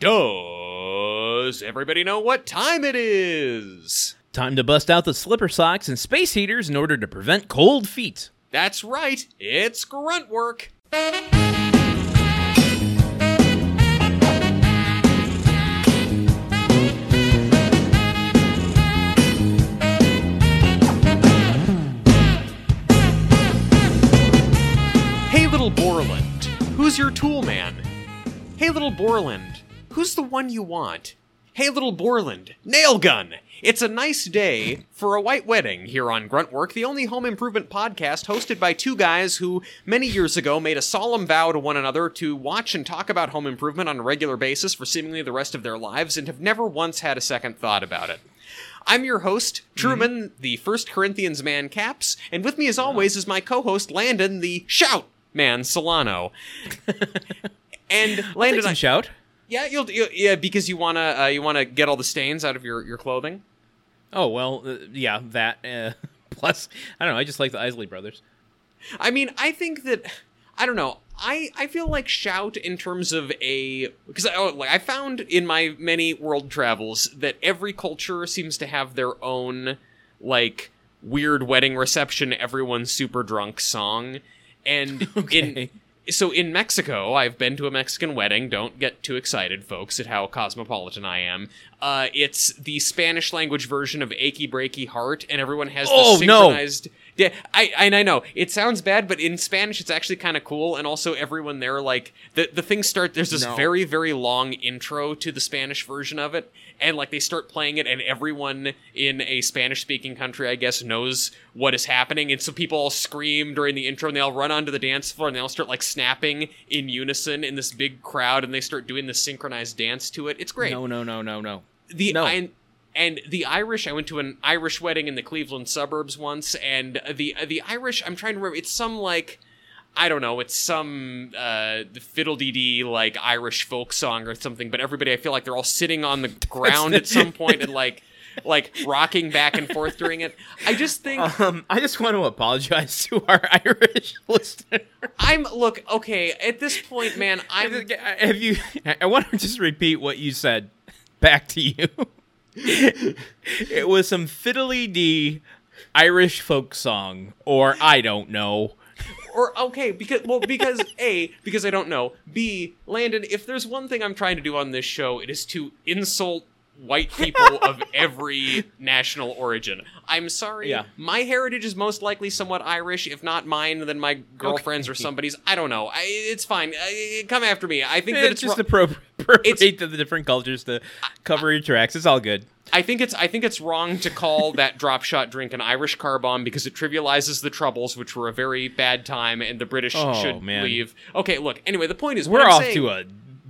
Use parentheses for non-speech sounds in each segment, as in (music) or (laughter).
Does everybody know what time it is? Time to bust out the slipper socks and space heaters in order to prevent cold feet. That's right, it's grunt work. Hey, little Borland, who's your tool man? Hey, little Borland, who's the one you want? Hey, little Borland, nail gun! It's a nice day for a white wedding here on Gruntwork, the only home improvement podcast hosted by two guys who many years ago made a solemn vow to one another to watch and talk about home improvement on a regular basis for seemingly the rest of their lives and have never once had a second thought about it. I'm your host, Truman, the First Corinthians man Capps, and with me as always is my co-host Landon, the Shout man Solano. (laughs) and Landon, I, shout. Yeah, you'll, you yeah because you wanna uh, you wanna get all the stains out of your your clothing. Oh well, uh, yeah. That uh, (laughs) plus, I don't know. I just like the Isley brothers. I mean, I think that I don't know. I I feel like shout in terms of a because I oh, like I found in my many world travels that every culture seems to have their own like weird wedding reception everyone's super drunk song and (laughs) Okay. in so in Mexico, I've been to a Mexican wedding. Don't get too excited, folks, at how cosmopolitan I am. Uh, it's the Spanish language version of "Achy Breaky Heart," and everyone has Oh, the no. Yeah, I and I know it sounds bad, but in Spanish, it's actually kind of cool. And also, everyone there like the the things start. There's this No. very very long intro to the Spanish version of it, and like they start playing it, and everyone in a Spanish speaking country, I guess, knows what is happening, and so people all scream during the intro, and they all run onto the dance floor, and they all start like snapping in unison in this big crowd, and they start doing the synchronized dance to it. It's great No, no, no, no, no. the No. I, and the Irish. I went to an Irish wedding in the Cleveland suburbs once, and the the Irish. I'm trying to remember. It's some like. I don't know. It's some uh, fiddle-dee-dee like Irish folk song or something. But everybody, I feel like they're all sitting on the (laughs) ground at some point and like, like rocking back and forth during it. I just think Um, I just want to apologize to our (laughs) Irish listeners. I'm look okay at this point, man. I'm Have you? I want to just repeat what you said back to you. (laughs) it was some fiddly dee Irish folk song, or I don't know. or okay because well because a because i don't know. B landon if there's one thing i'm trying to do on this show it is to insult white people of every national origin. I'm sorry. Yeah. my heritage is most likely somewhat irish if not mine then my girlfriend's or somebody's. I don't know. I, it's fine. I, come after me. I think that It's it's, just wrong- appro- appropriate It's- to (laughs) the different cultures to cover your tracks. It's all good. I think it's I think it's wrong to call that drop shot drink an Irish car bomb because it trivializes the troubles, which were a very bad time, and the British Oh, should man. leave. Okay, look. Anyway, the point is We're off saying- to a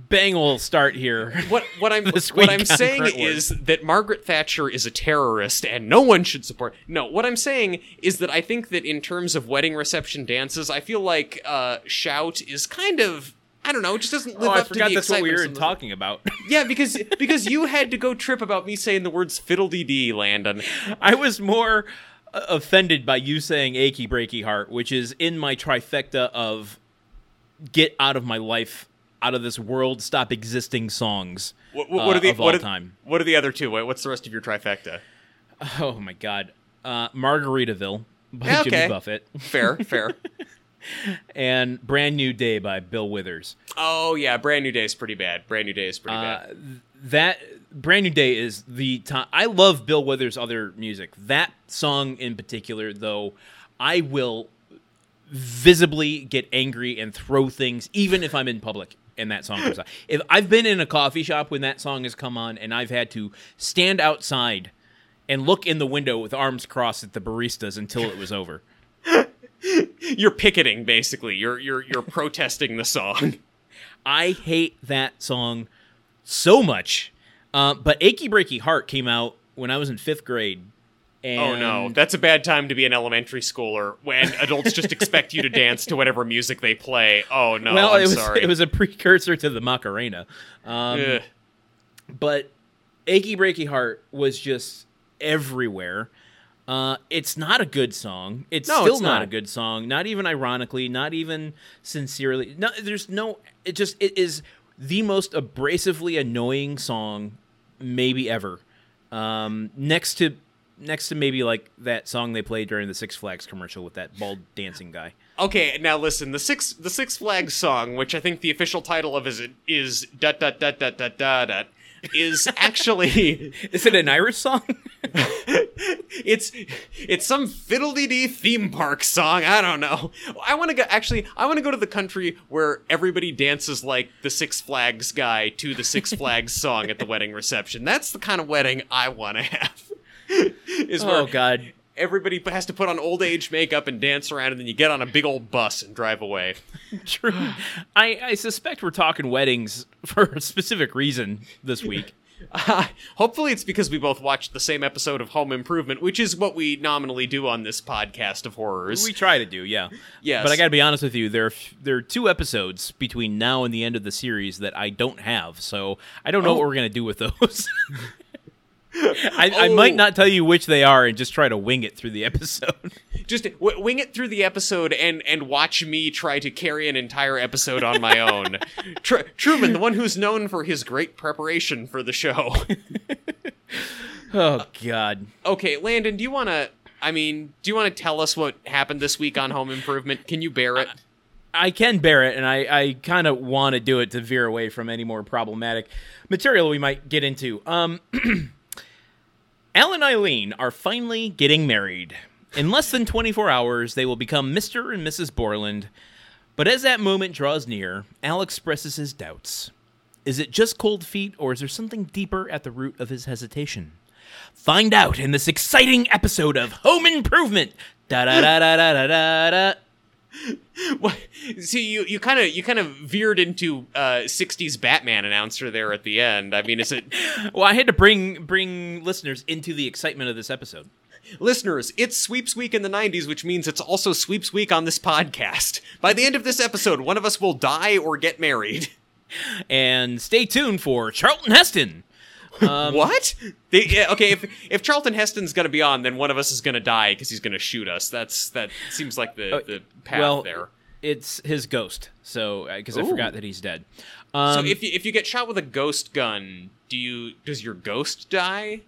bang ol' start here. what what I'm (laughs) what I'm saying is that Margaret Thatcher is a terrorist and no one should support. No, what I'm saying is that I think that in terms of wedding reception dances, I feel like uh, shout is kind of I don't know, it just doesn't live Oh, I up to forgot the that's what we were talking about. (laughs) Yeah, because because you had to go trip about me saying the words fiddle-dee dee, Landon. I was more uh, offended by you saying "achy breaky heart," which is in my trifecta of "get out of my life, out of this world, stop existing" songs. What, what, what uh, are the of all what are, time? What are the other two? What's the rest of your trifecta? Oh my god, uh, Margaritaville by Yeah, okay. Jimmy Buffett Fair, (laughs) fair. And "Brand New Day" by Bill Withers. Oh yeah, Brand New Day is pretty bad. Brand New Day is pretty Uh, bad. th- that brand new day is the time i love bill withers other music that song in particular though i will visibly get angry and throw things even if i'm in public and that song comes on if i've been in a coffee shop when that song has come on and i've had to stand outside and look in the window with arms crossed at the baristas until it was over You're picketing basically. You're you're you're (laughs) protesting the song. I hate that song so much. Uh, but "Achy Breaky Heart" came out when I was in fifth grade. And Oh no, that's a bad time to be an elementary schooler when adults just expect you to dance to whatever music they play. Oh no, well, I'm it was sorry. it was a precursor to the Macarena. Um, but "Achy Breaky Heart" was just everywhere. Uh, it's not a good song. It's No, still it's not. not. a good song. Not even ironically. Not even sincerely. No, there's no. It just it is the most abrasively annoying song maybe ever. Um, next to next to maybe like that song they played during the Six Flags commercial with that bald dancing guy. Okay, now listen. The six the Six Flags song, which I think the official title of is is dot dot dot dot dot dot dot, is actually (laughs) Is it an Irish song? (laughs) it's it's some fiddle-dee-dee theme park song. I don't know. I want to go. Actually, I want to go to the country where everybody dances like the Six Flags guy to the Six (laughs) Flags song at the wedding reception. That's the kind of wedding I want to have. is oh, where oh God. Everybody has to put on old age makeup and dance around, and then you get on a big old bus and drive away. (laughs) True. I, I suspect we're talking weddings for a specific reason this week. Uh, (laughs) hopefully, it's because we both watched the same episode of Home Improvement, which is what we nominally do on this podcast of horrors. We try to do, yeah. Yes. But I got to be honest with you, there are, f- there are two episodes between now and the end of the series that I don't have, so I don't know Oh. what we're going to do with those. (laughs) I, I might Oh. not tell you which they are and just try to wing it through the (laughs) episode. Just w- wing it through the episode and and watch me try to carry an entire episode on my own. (laughs) Tr- Truman, the one who's known for his great preparation for the show. (laughs) oh, God. okay, Landon, do you want to? I mean, do you want to tell us what happened this week on Home Improvement? Can you bear it? I can bear it, and I, I kind of want to do it to veer away from any more problematic material we might get into. Um, (clears throat) Al and Ilene are finally getting married. In less than 24 hours, they will become Mr. and Mrs. Borland. But as that moment draws near, Al expresses his doubts. Is it just cold feet, or is there something deeper at the root of his hesitation? Find out in this exciting episode of Home Improvement. Da da da da da da da. (laughs) What? See, you you kind of you kind of veered into uh, '60s Batman announcer there at the end. I mean, is it (laughs) Well, I had to bring bring listeners into the excitement of this episode. listeners? It's Sweeps Week in the '90s, which means it's also Sweeps Week on this podcast. By the end of this episode, one of us will die or get married. And stay tuned for Charlton Heston. Um, what? They, yeah, okay, if if Charlton Heston's gonna be on, then one of us is gonna die because he's gonna shoot us. That's that seems like the the path Uh, well, there. it's his ghost. So because I forgot that he's dead. So Um, if you, if you get shot with a ghost gun, do you does your ghost die?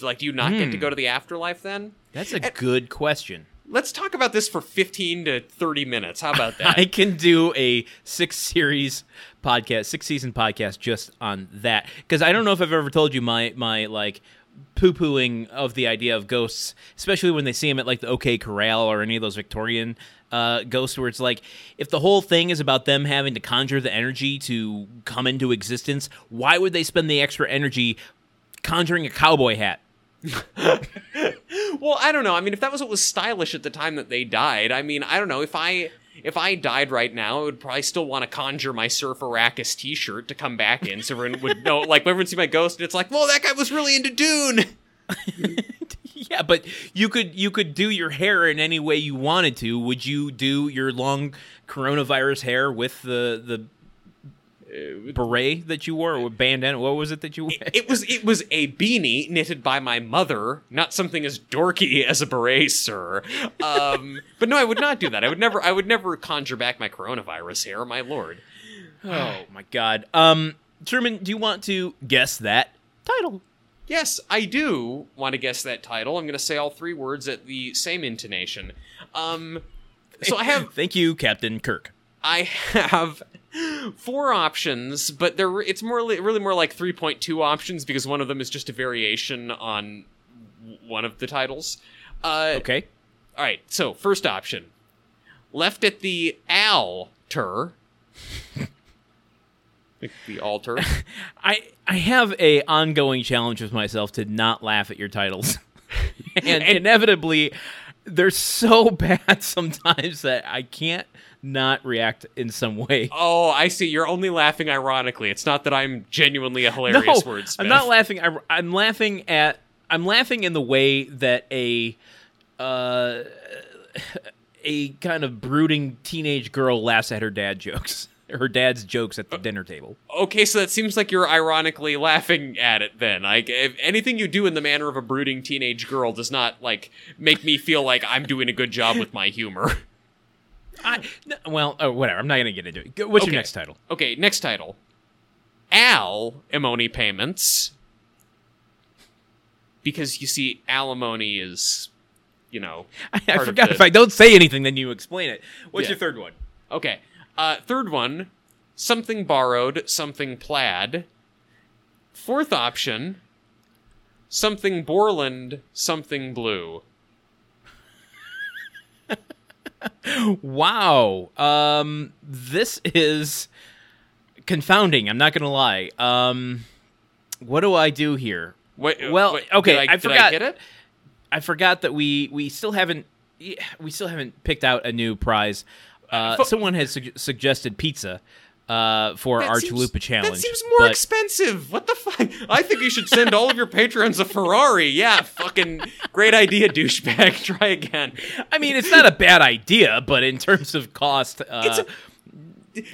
Like, do you not get to Hmm. go to the afterlife then? that's a good question. Let's talk about this for 15 to 30 minutes. How about (laughs) that? I can do a six series podcast, six season podcast just on that because I don't know if I've ever told you my my like poo pooing of the idea of ghosts, especially when they see them at like the OK Corral or any of those Victorian uh, ghosts, where it's like if the whole thing is about them having to conjure the energy to come into existence, why would they spend the extra energy conjuring a cowboy hat? (laughs) well, I don't know. I mean, if that was what was stylish at the time that they died, I mean, I don't know. If I if I died right now, I would probably still want to conjure my Surf Arrakis T-shirt to come back in, so everyone would know. Like, everyone see my ghost, and it's like, well, that guy was really into Dune. (laughs) Yeah, but you could you could do your hair in any way you wanted to. Would you do your long coronavirus hair with the the beret that you wore or bandana? What was it that you wore? It was it was a beanie knitted by my mother, not something as dorky as a beret, sir. Um, (laughs) but no, I would not do that. I would never. I would never conjure back my coronavirus hair. My lord. (sighs) oh my god. Um, Truman, do you want to guess that title? Yes, I do want to guess that title. I'm going to say all three words at the same intonation. Um, so I have (laughs) Thank you, Captain Kirk. I have four options, but they're it's more really more like 3.2 options because one of them is just a variation on one of the titles. Uh, Okay. All right. So first option, left at the altar. (laughs) The altar. (laughs) I I have a ongoing challenge with myself to not laugh at your titles, (laughs) and inevitably, they're so bad sometimes that I can't not react in some way. Oh, I see. You're only laughing ironically. It's not that I'm genuinely a (laughs) hilarious no, wordsmith. I'm not laughing. I, I'm laughing at. I'm laughing in the way that a, uh, a kind of brooding teenage girl laughs at her dad jokes. Her dad's jokes at the dinner table. Okay, so that seems like you're ironically laughing at it. Then, like, if anything you do in the manner of a brooding teenage girl does not like make me feel like I'm doing a good job with my humor. (laughs) I, no, well, oh, whatever. I'm not gonna get into it. What's Okay. your next title? Okay, next title. Al alimony payments. Because you see, alimony is, you know, (laughs) I, I forgot the- if I don't say anything, then you explain it. What's Yeah. your third one? Okay. Uh, third one, something borrowed, something plaid. Fourth option, something Borland, something blue. (laughs) Wow. Um, this is confounding. I'm not gonna lie. Um, what do I do here? Wait, Well, wait, okay, did I, I forgot- get it? I forgot that we we still haven't we still haven't picked out a new prize. Uh, Fo- someone has sug- suggested pizza uh, for That our seems- chalupa challenge. That seems more but- expensive. What the fuck? I think you should send all of your patrons a Ferrari. Yeah, fucking great idea, douchebag. (laughs) Try again. I mean, it's not a bad idea, but in terms of cost, uh, It's a-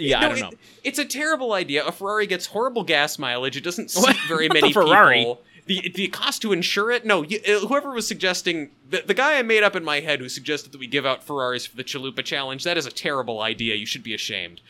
yeah, I don't it- know. It's a terrible idea. A Ferrari gets horrible gas mileage. It doesn't (laughs) seat very many Ferrari. people. The, the cost to insure it? No, you, uh, whoever was suggesting the, the guy I made up in my head who suggested that we give out Ferraris for the Chalupa challenge. That is a terrible idea. You should be ashamed.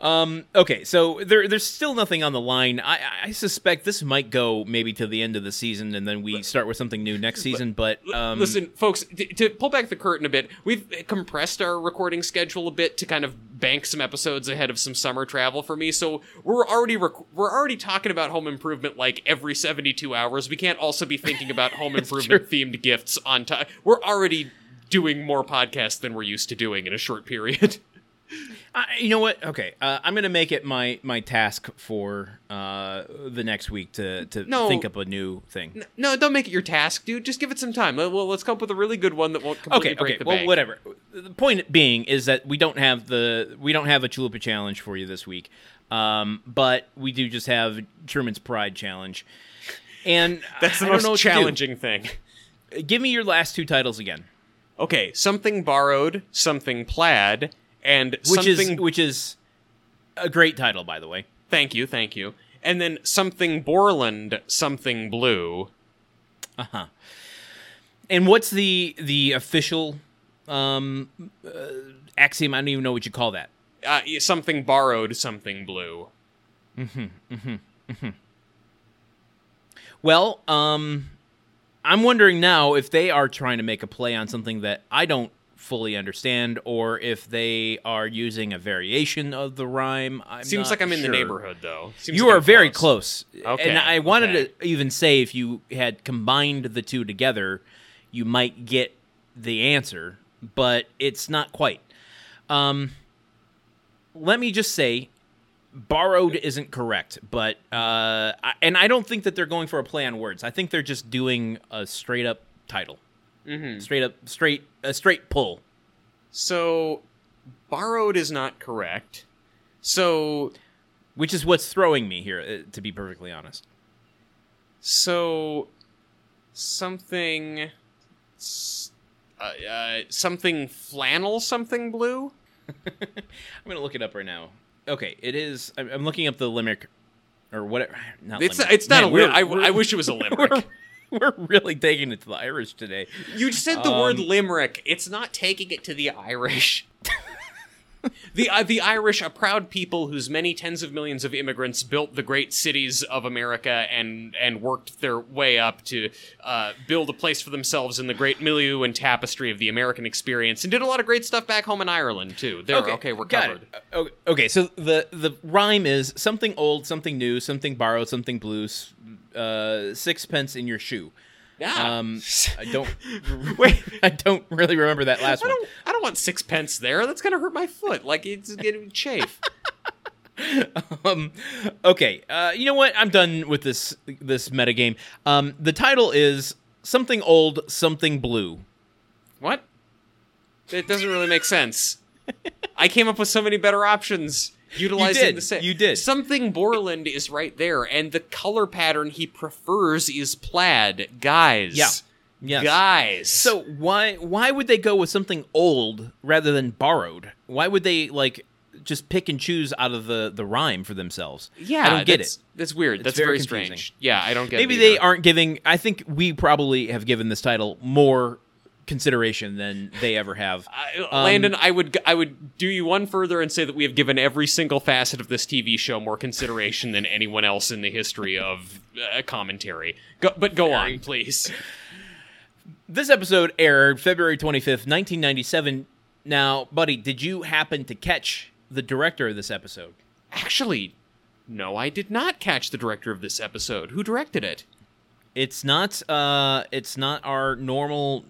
Um, okay, so there, there's still nothing on the line. I, I suspect this might go maybe to the end of the season, and then we start with something new next season. But um, Listen, folks, t- to pull back the curtain a bit, we've compressed our recording schedule a bit to kind of bank some episodes ahead of some summer travel for me. So we're already rec- we're already talking about home improvement like every 72 hours. We can't also be thinking about (laughs) home improvement themed gifts on time. We're already doing more podcasts than we're used to doing in a short period. (laughs) I, you know what? Okay, uh, I'm gonna make it my my task for uh, the next week to to No. think up a new thing. no, don't make it your task, dude. Just give it some time. Well, let's come up with a really good one that won't completely Okay, break okay. the Well, bank. whatever. The point being is that we don't have the we don't have a chalupa challenge for you this week, um, but we do just have Truman's Pride challenge, and (laughs) That's the I most what to do. challenging thing. Give me your last two titles again, Okay, something borrowed, something plaid, and which something. is which is a great title, by the way. Thank you, thank you. And then something Borland, something blue. Uh huh. And what's the the official um, uh, axiom? I don't even know what you call that. Uh, something borrowed, something blue. Hmm hmm hmm. Well, um, I'm wondering now if they are trying to make a play on something that I don't fully understand, or if they are using a variation of the rhyme. I'm Seems like I'm in the neighborhood, though. Seems You like are I'm very close. Okay, And I wanted okay. to even say if you had combined the two together, you might get the answer, but it's not quite. Um, let me just say, borrowed isn't correct, but uh, and I don't think that they're going for a play on words. I think they're just doing a straight up title, Mhm. straight up, straight a straight pull. So, borrowed is not correct. So, Which is what's throwing me here, uh, to be perfectly honest. so something, uh, uh, something flannel, something blue. (laughs) I'm gonna look it up right now. Okay, it is. I'm, I'm looking up the limerick, or whatever. Not It's limerick. it's not Man, a lim- we're- I, I wish it was a (laughs) limerick. (laughs) We're, really taking it to the Irish today. You said the word Um, limerick. It's not taking it to the Irish. (laughs) the uh, the Irish, a proud people whose many tens of millions of immigrants built the great cities of America and and worked their way up to uh, build a place for themselves in the great milieu and tapestry of the American experience, and did a lot of great stuff back home in Ireland too. There, okay, we're got covered. it. Okay, okay, so the the rhyme is something old, something new, something borrowed, something blue, uh, sixpence in your shoe. Yeah. Um, (laughs) I don't. (laughs) Wait. (laughs) I don't really remember that last I one. don't. I don't want sixpence there. That's gonna hurt my foot. Like it's getting chafe. um, okay, uh, you know what? I'm done with this this metagame. Um, the title is something old, something blue. What? It doesn't really make sense. I came up with so many better options utilizing did, the same. you did. Something Borland is right there, and the color pattern he prefers is plaid. Guys. Yeah. Yes. Guys. So why why would they go with something old rather than borrowed? Why would they like just pick and choose out of the the rhyme for themselves? yeah, I don't get that's, it. That's weird. It's that's very very, strange. Yeah, I don't get it. Maybe they aren't giving. I think we probably have given this title more consideration than they ever have. (laughs) I- Um, Landon, I would I would do you one further and say that we have given every single facet of this TV show more consideration than anyone else in the history of uh, commentary. Go, but go on, please. This episode aired February 25th, 1997. Now, buddy, did you happen to catch the director of this episode? Actually, no, I did not catch the director of this episode. Who directed it? It's not uh it's not our normal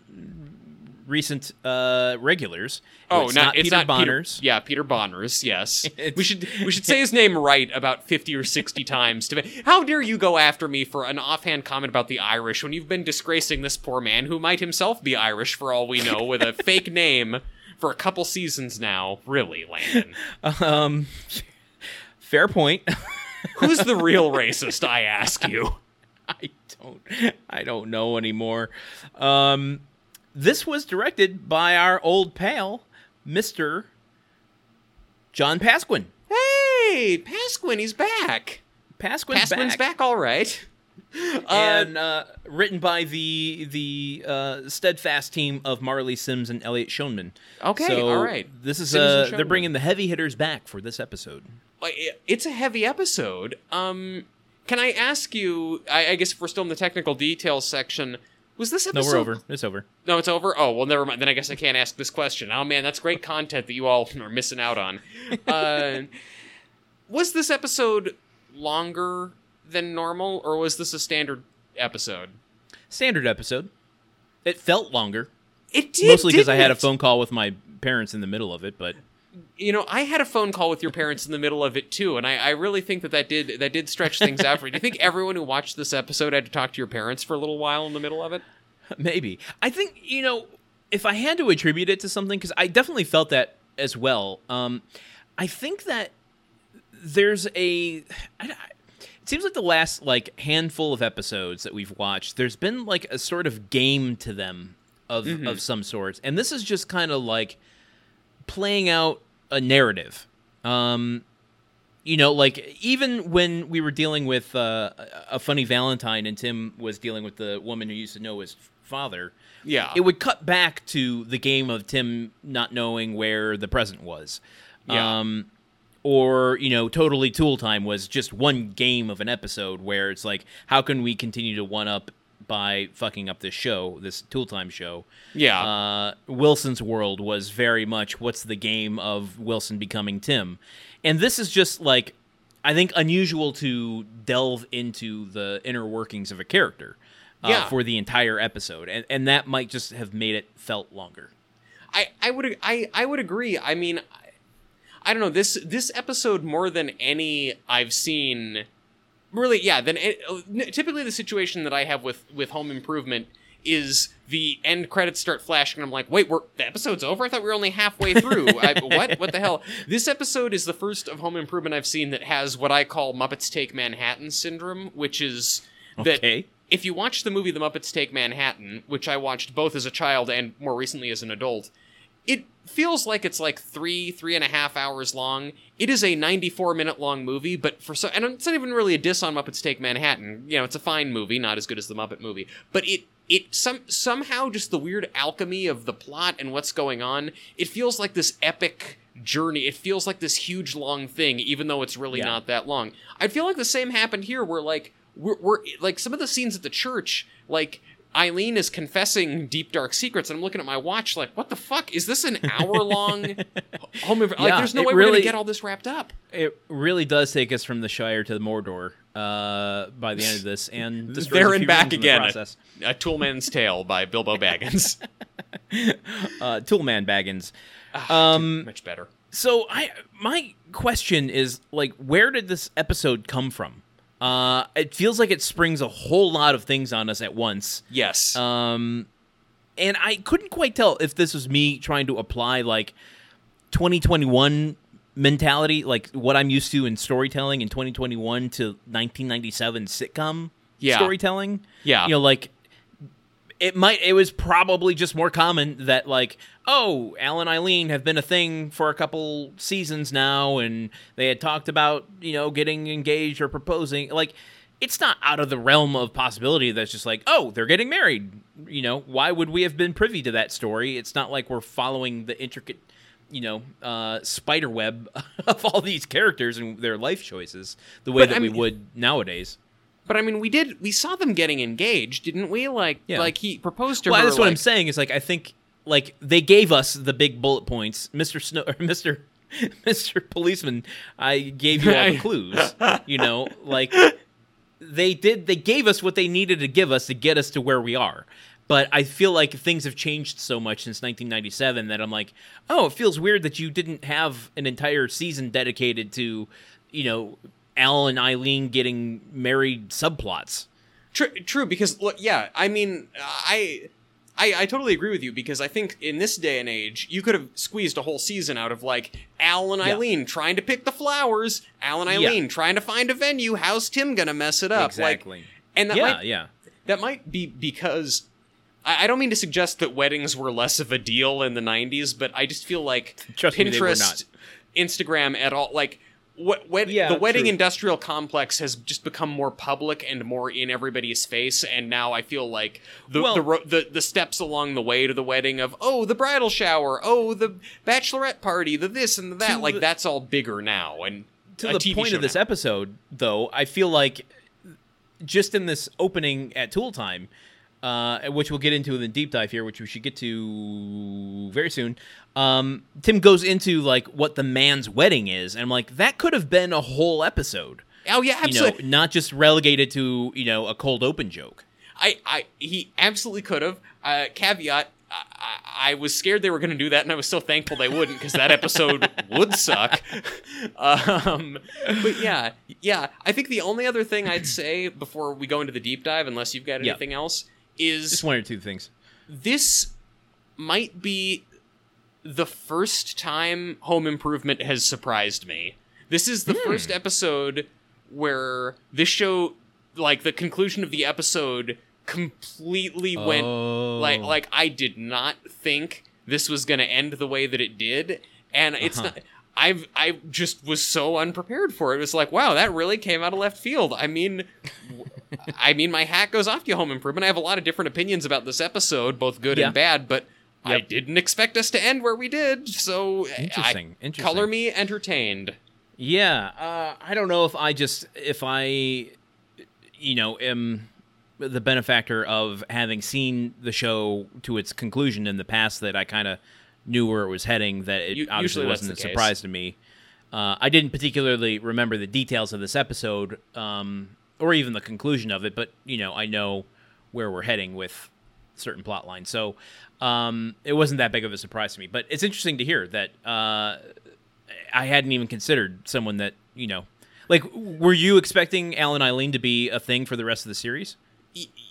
recent uh regulars. Oh, it's not, not it's Peter not Bonners. Peter, yeah, Peter Bonners. Yes, (laughs) we should we should say his name right about fifty or sixty (laughs) times. To how dare you go after me for an offhand comment about the Irish when you've been disgracing this poor man who might himself be Irish for all we know with a (laughs) fake name for a couple seasons now. Really, Landon, Um fair point. who's the real racist? I ask you. I don't I don't know anymore. Um this was directed by our old pal, Mr. John Pasquin. Hey, Pasquin, he's back. Pasquin's Pasquin's back, all right. (laughs) And uh, written by the the uh, steadfast team of Marley Sims and Elliot Shoenman. Okay, so all right. This is uh, they're bringing the heavy hitters back for this episode. it's a heavy episode. Um, can I ask you? I, I guess if we're still in the technical details section, was this No, we're over. It's over. No, it's over. Oh well, never mind. Then I guess I can't ask this question. Oh man, that's great content that you all (laughs) are missing out on. (laughs) Uh, was this episode longer than normal, or was this a standard episode? Standard episode. It felt longer, It did mostly because I had a phone call with my parents in the middle of it. But you know, I had a phone call with your parents in the middle of it too, and I, I really think that that did that did stretch things out for you. Do you think everyone who watched this episode had to talk to your parents for a little while in the middle of it? (laughs) maybe I think you know if I had to attribute it to something because I definitely felt that as well. Um, I think that there's a. I, I- it seems like the last like handful of episodes that we've watched, there's been like a sort of game to them of of some sorts, and this is just kind of like playing out a narrative. Um, you know, like even when we were dealing with uh, a funny Valentine, and Tim was dealing with the woman who used to know his father. Yeah. it would cut back to the game of Tim not knowing where the present was. Yeah. Um, or you know, totally Tool Time was just one game of an episode where it's like, how can we continue to one up by fucking up this show, this Tool Time show? Yeah. Uh, Wilson's world was very much what's the game of Wilson becoming Tim, and this is just like I think unusual to delve into the inner workings of a character. Uh, Yeah. for the entire episode, and and that might just have made it felt longer. I, I would I, I would agree. I mean, I, I don't know this this episode more than any I've seen. Really, yeah. Then it, uh, typically the situation that I have with with Home Improvement is the end credits start flashing, and I'm like, wait, we're the episode's over. I thought we were only halfway through. I, (laughs) what what the hell? This episode is the first of Home Improvement I've seen that has what I call Muppets Take Manhattan syndrome, which is that Okay. if you watch the movie The Muppets Take Manhattan, which I watched both as a child and more recently as an adult, it feels like it's like three, three and a half hours long. It is a 94 minute long movie, but for so, and it's not even really a diss on Muppets Take Manhattan. You know, it's a fine movie, not as good as the Muppet movie, but it, it some somehow just the weird alchemy of the plot and what's going on. It feels like this epic journey. It feels like this huge long thing, even though it's really Yeah. not that long. I feel like the same happened here, where like we're, we're like some of the scenes at the church, like Ilene is confessing deep dark secrets, and I'm looking at my watch, like, what the fuck is this? An hour long (laughs) home? Like, Yeah, there's no way we're gonna get all this wrapped up. It really does take us from the Shire to the Mordor uh, by the end of (laughs) this, and There and back rooms in the again. process. A Toolman's Tale by Bilbo Baggins. (laughs) Uh, Toolman Baggins. um, much better. So I my question is like where did this episode come from? Uh it feels like it springs a whole lot of things on us at once. Yes. Um and I couldn't quite tell if this was me trying to apply like 2021 mentality, like what I'm used to in storytelling in 2021 to 1997 sitcom Yeah. storytelling. Yeah. You know like it might it was probably just more common that like oh alan ilene have been a thing for a couple seasons now and they had talked about you know getting engaged or proposing like it's not out of the realm of possibility that's just like, oh, they're getting married. You know, why would we have been privy to that story? It's not like we're following the intricate, you know, uh, spider web (laughs) of all these characters and their life choices the way But, that I we mean- would nowadays. But I mean, we did. We saw them getting engaged, didn't we? Like, Yeah. like he proposed to her. Well, her. that's what I'm saying. Is like I think like they gave us the big bullet points, Mister Snow or (laughs) Mister (laughs) Mister Policeman. I gave you all the clues. (laughs) You know, like they did. They gave us what they needed to give us to get us to where we are. But I feel like things have changed so much since 1997 that I'm like, oh, it feels weird that you didn't have an entire season dedicated to, you know, Al and Ilene getting married subplots. True, true. Because look, yeah, I mean, I, I, I totally agree with you because I think in this day and age, you could have squeezed a whole season out of like Al and Yeah. Ilene trying to pick the flowers, Al and Yeah. Ilene trying to find a venue. How's Tim gonna mess it up? Exactly. Like, and that yeah, might yeah. that might be because I, I don't mean to suggest that weddings were less of a deal in the '90s, but I just feel like Trust me, Pinterest, Instagram, at all like. What, wed- Yeah, the wedding true. industrial complex has just become more public and more in everybody's face, and now I feel like the Well- the, ro- the the steps along the way to the wedding of oh the bridal shower, oh the bachelorette party, the this and the that, like the- that's all bigger now. And to the TV point of this now. episode, though, I feel like just in this opening at Tool Time, uh, which we'll get into in the deep dive here, which we should get to very soon. Um, Tim goes into like what the man's wedding is, and I'm like, that could have been a whole episode. oh yeah, You know, absolutely. not just relegated to you know a cold open joke. I, I he absolutely could have. Uh, caveat: I, I, was scared they were going to do that, and I was so thankful they wouldn't because that episode (laughs) would suck. Um, but yeah, yeah. I think the only other thing I'd say before we go into the deep dive, unless you've got anything else, is Just one or two things. this might be the first time Home Improvement has surprised me. This is the first episode where this show, like the conclusion of the episode, completely went Oh. like like I did not think this was going to end the way that it did, and it's Uh-huh. not. I've I just was so unprepared for it. It was like, wow, that really came out of left field. I mean, I mean, my hat goes off to you, Home Improvement. I have a lot of different opinions about this episode, both good Yeah. and bad, but I didn't expect us to end where we did. So Interesting, I, interesting. color me entertained. Yeah, uh, I don't know if I just if I, you know, am the benefactor of having seen the show to its conclusion in the past that I kind of knew where it was heading. That it U- obviously wasn't a case. surprise to me. Uh, I didn't particularly remember the details of this episode, um, or even the conclusion of it, but you know, I know where we're heading with certain plot lines. So um, it wasn't that big of a surprise to me. But it's interesting to hear that uh, I hadn't even considered someone that you know. Like, were you expecting Alan Ilene to be a thing for the rest of the series?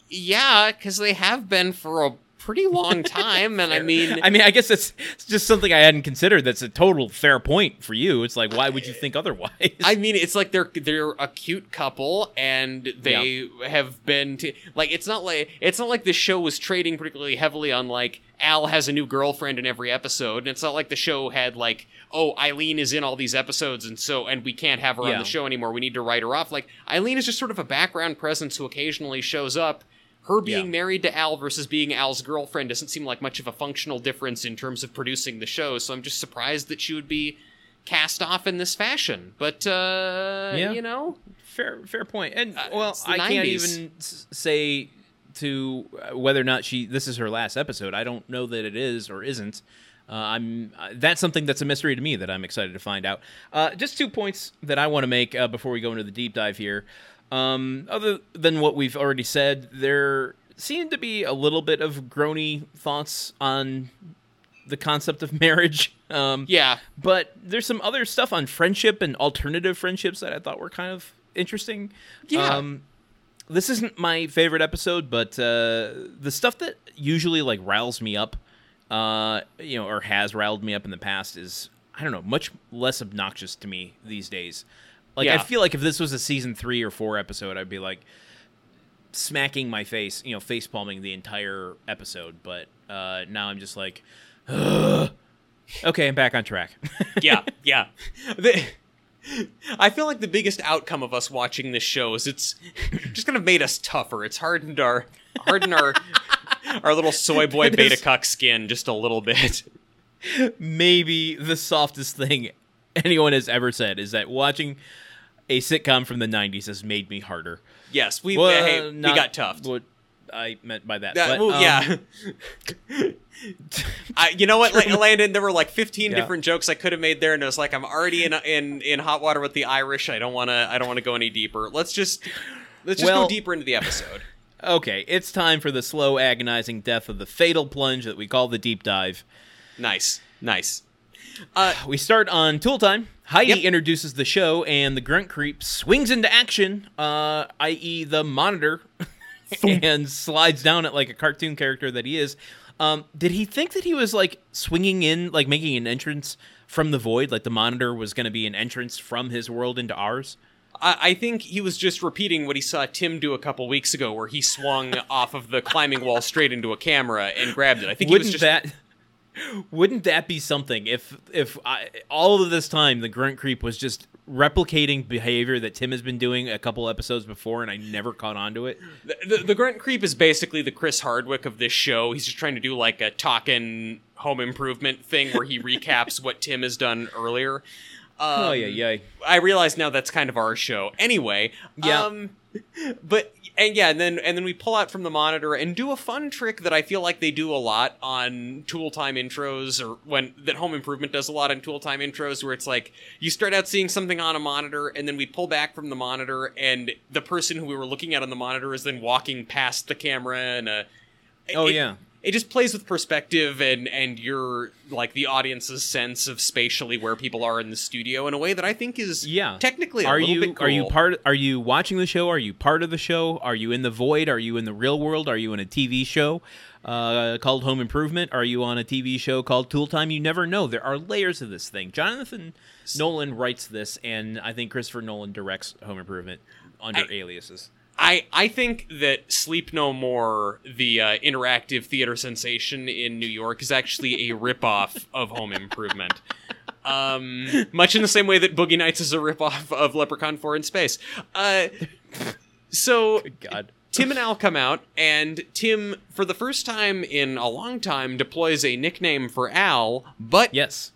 Yeah, because they have been for a pretty long (laughs) time, and I mean, I mean, I guess that's it's just something I hadn't considered. That's a total fair point for you. It's like, why would you think otherwise? I mean, it's like they're they're a cute couple, and they have been to like. It's not like it's not like the show was trading particularly heavily on like Al has a new girlfriend in every episode, and it's not like the show had like oh Ilene is in all these episodes, and so and we can't have her on the show anymore. We need to write her off. Like Ilene is just sort of a background presence who occasionally shows up. Her being Yeah. married to Al versus being Al's girlfriend doesn't seem like much of a functional difference in terms of producing the show. So I'm just surprised that she would be cast off in this fashion. But uh, Yeah. you know, fair fair point. And Uh, well, I can't even say to uh, whether or not she this is her last episode. I don't know that it is or isn't. Uh, I'm uh, that's something that's a mystery to me that I'm excited to find out. Uh, just two points that I want to make uh, before we go into the deep dive here. Um, other than what we've already said, there seemed to be a little bit of groany thoughts on the concept of (laughs) marriage. Um, yeah, but there's some other stuff on friendship and alternative friendships that I thought were kind of interesting. Yeah. Um, this isn't my favorite episode, but uh, the stuff that usually like riles me up, uh, you know, or has riled me up in the past is I don't know, much less obnoxious to me these days. Like I feel like if this was a season three or four episode, I'd be like smacking my face, you know, face palming the entire episode. But uh, now I'm just like, (sighs) okay, I'm back on track. (laughs) yeah, yeah. The- I feel like the biggest outcome of us watching this show is it's just kind of made us tougher. It's hardened our hardened our (laughs) our little soy boy beta cuck skin just a little bit. Maybe the softest thing (laughs) anyone has ever said is that watching a sitcom from the 90s has made me harder. Yes, we Well, hey, we got tough. What I meant by that. That- but, well, um, yeah. (laughs) I, you know what, La- Landon? There were like 15 Yeah. different jokes I could have made there, and it was like I'm already in in in hot water with the Irish. I don't want to. I don't want to go any deeper. Let's just let's just Well- go deeper into the episode. (laughs) Okay, it's time for the slow, agonizing death of the fatal plunge that we call the deep dive. Nice, nice. Uh, We start on Tool Time. Heidi Yep. introduces the show, and the grunt creep swings into action, uh, i.e., the monitor, (laughs) and slides down it like a cartoon character that he is. Um, did he think that he was like swinging in, like making an entrance from the void, like the monitor was going to be an entrance from his world into ours? I, think he was just repeating what he saw Tim do a couple weeks ago, where he swung (laughs) off of the climbing wall straight into a camera and grabbed it. I think Wouldn't he was just that? Wouldn't that be something if if I, all of this time the grunt creep was just replicating behavior that Tim has been doing a couple episodes before, and I never caught on to it? The, the, the grunt creep is basically the Chris Hardwick of this show. He's just trying to do like a talking home improvement thing where he recaps what Tim has done earlier. Um, oh yeah, yeah. I realize now that's kind of our show. Anyway, Yeah. Um, but and yeah, and then and then we pull out from the monitor and do a fun trick that I feel like they do a lot on Tool Time intros, or when that Home Improvement does a lot on Tool Time intros, where it's like you start out seeing something on a monitor, and then we pull back from the monitor, and the person who we were looking at on the monitor is then walking past the camera, and uh, Oh, it- yeah. It just plays with perspective and and your like the audience's sense of spatially where people are in the studio in a way that I think is Yeah. technically a are little you bit are you part? Are you watching the show? Are you part of the show? Are you in the void? Are you in the real world? Are you in a TV show uh, called Home Improvement? Are you on a TV show called Tool Time? You never know. There are layers of this thing. Jonathan Nolan writes this, and I think Christopher Nolan directs Home Improvement under I- aliases. I, I think that Sleep No More, the uh, interactive theater sensation in New York, is actually a ripoff of Home Improvement. Um, much in the same way that Boogie Nights is a ripoff of Leprechaun 4 in Space. Uh, so God. Tim and Al come out, and Tim, for the first time in a long time, deploys a nickname for Al, but Yes.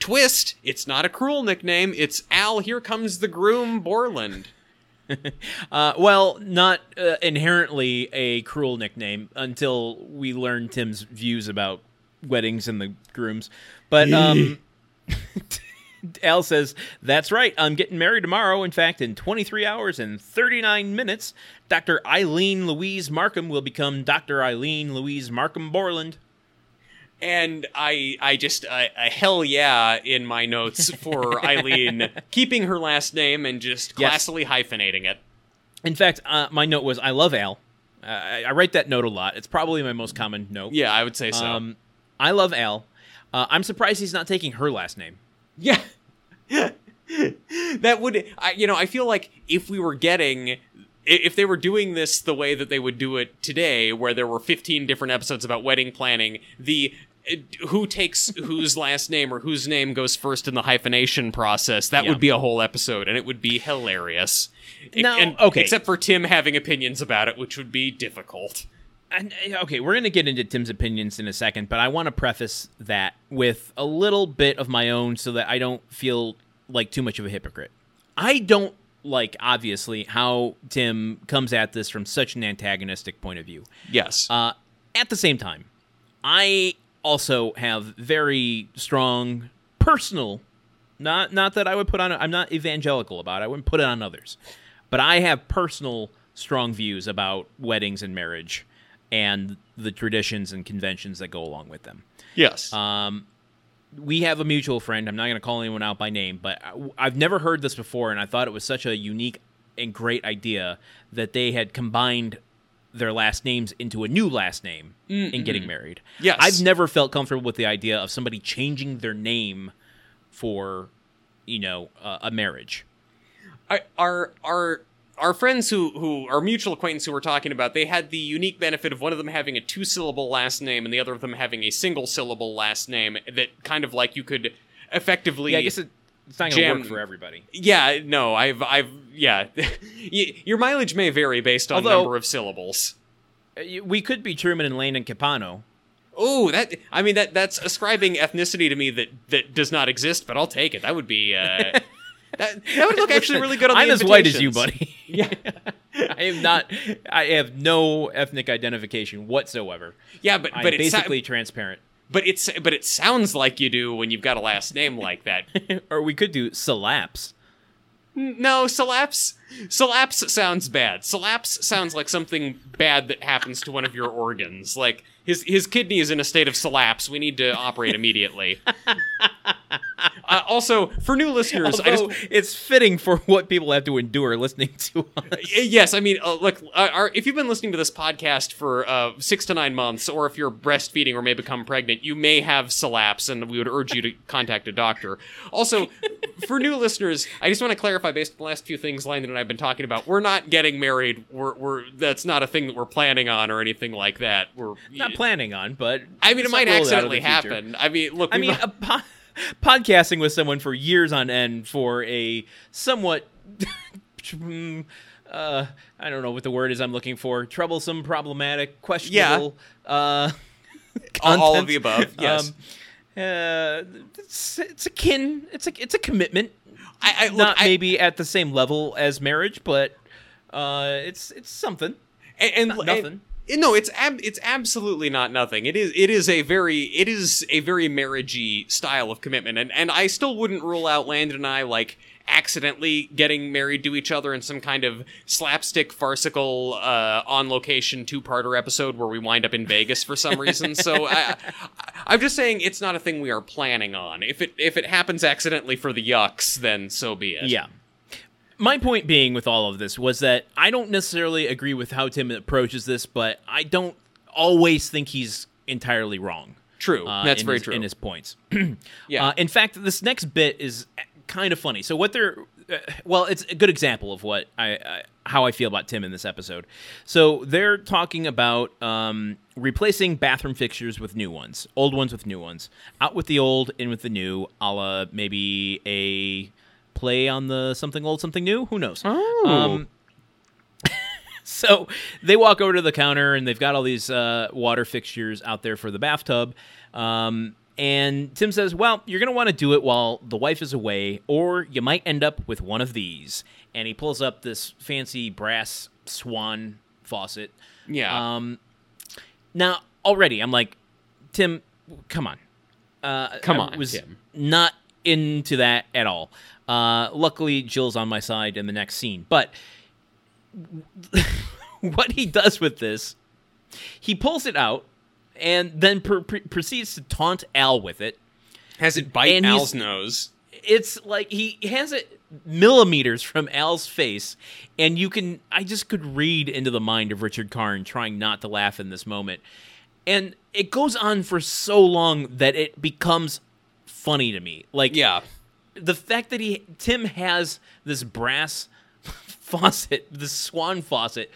twist, it's not a cruel nickname, it's Al, here comes the groom, Borland. (laughs) Uh, well, not uh, inherently a cruel nickname until we learn Tim's views about weddings and the grooms. But um, (laughs) Al says, That's right. I'm getting married tomorrow. In fact, in 23 hours and 39 minutes, Dr. Ilene Louise Markham will become Dr. Ilene Louise Markham Borland. And I, I just a, a hell yeah in my notes for (laughs) Ilene keeping her last name and just Yes. classily hyphenating it. In fact, uh, my note was, I love Al. Uh, I, I write that note a lot. It's probably my most common note. Yeah, I would say so. Um, I love Al. Uh, I'm surprised he's not taking her last name. yeah, (laughs) that would I, you know I feel like if we were getting if they were doing this the way that they would do it today, where there were 15 different episodes about wedding planning, the uh, who takes whose (laughs) last name or whose name goes first in the hyphenation process, that Yeah. would be a whole episode, and it would be hilarious. Now, and- okay. except for Tim having opinions about it, which would be difficult. And, uh, okay, we're going to get into Tim's opinions in a second, but I want to preface that with a little bit of my own so that I don't feel like too much of a hypocrite. I don't like, obviously, how Tim comes at this from such an antagonistic point of view. Yes. Uh, at the same time, I also have very strong personal not not that I would put on I'm not evangelical about it. I wouldn't put it on others. But I have personal strong views about weddings and marriage and the traditions and conventions that go along with them. yes. Um, we have a mutual friend. I'm not going to call anyone out by name, but I've never heard this before, and I thought it was such a unique and great idea that they had combined their last names into a new last name in getting married. Yes. I've never felt comfortable with the idea of somebody changing their name for, you know, uh, a marriage. I- our our our friends who who our mutual acquaintance who we're talking about they had the unique benefit of one of them having a two syllable last name and the other of them having a single syllable last name that kind of like you could effectively Yeah, I guess it, It's not going to Jam- work for everybody. Yeah, no, I've, I've, yeah. (laughs) Your mileage may vary based on Although- number of syllables. Uh, We could be Truman and Lane and Capano. Oh, that, I mean, that that's ascribing ethnicity to me that that does not exist, but I'll take it. That would be, uh, (laughs) that, that would look actually really good on I'm the as white as you, buddy. (laughs) Yeah. I am not. I have no ethnic identification whatsoever. Yeah, but I'm but it's basically transparent. But it's but it sounds like you do when you've got a last name like that. (laughs) or we could do Salaps. No, Salaps. Salaps sounds bad. Salaps sounds like something bad that happens to one of your organs. Like his his kidney is in a state of salaps. We need to operate immediately. (laughs) uh, also, for new listeners, I Although just it's fitting for (laughs) what people have to endure listening to us. yes, I mean, uh, look, uh, our, if you've been listening to this podcast for uh, six to nine months, or if you're breastfeeding or may become pregnant, you may have salaps, and we would urge you to contact a doctor. Also, (laughs) for new listeners, I just want to clarify, based on the last few things Landon and I have been talking about, we're not getting married. We're, we're that's not a thing that we're planning on or anything like that. We're Not planning on, but I mean, it might not ruled out of accidentally happen. I mean, look, I mean, might- a po- podcasting with someone for years on end for a somewhat, (laughs) uh, I don't know what the word is I'm looking for. Troublesome, problematic, questionable. Uh, (laughs) all, all of the above. Yes, Um, uh, it's, it's akin. It's a it's a commitment. I, I look, Not I- maybe at the same level as marriage, but uh, it's it's something. and, and Not and- nothing. No, it's ab- it's absolutely not nothing. It is it is a very it is a very marriagey style of commitment, and and I still wouldn't rule out Landon and I like accidentally getting married to each other in some kind of slapstick farcical uh, on location two parter episode where we wind up in Vegas for some reason. so (laughs) I, I, I'm just saying it's not a thing we are planning on. If it if it happens accidentally for the yucks, then so be it. Yeah. My point being with all of this was that I don't necessarily agree with how Tim approaches this, but I don't always think he's entirely wrong. True. uh, That's very his, true. In his points. (clears throat) Yeah. Uh, in fact, this next bit is kind of funny. So what they're, uh, well, it's a good example of what I, I how I feel about Tim in this episode. So they're talking about um, replacing bathroom fixtures with new ones, old ones with new ones, out with the old, in with the new, a la maybe a play on the something old, something new. Who knows? Oh. Um, (laughs) so they walk over to the counter and they've got all these uh, water fixtures out there for the bathtub. Um, and Tim says, Well, you're going to want to do it while the wife is away, or you might end up with one of these. And he pulls up this fancy brass swan faucet. yeah. Um, now, already, I'm like, Tim, come on. Uh, Come I on, was Tim. not into that at all. Uh, luckily, Jill's on my side in the next scene. But (laughs) what he does with this, he pulls it out and then pr- pr- proceeds to taunt Al with it. Has it bite Al's nose? It's like he has it millimeters from Al's face, and you can. I just could read into the mind of Richard Karn trying not to laugh in this moment. And it goes on for so long that it becomes funny to me. Like, Yeah. The fact that he Tim has this brass (laughs) faucet, this swan faucet,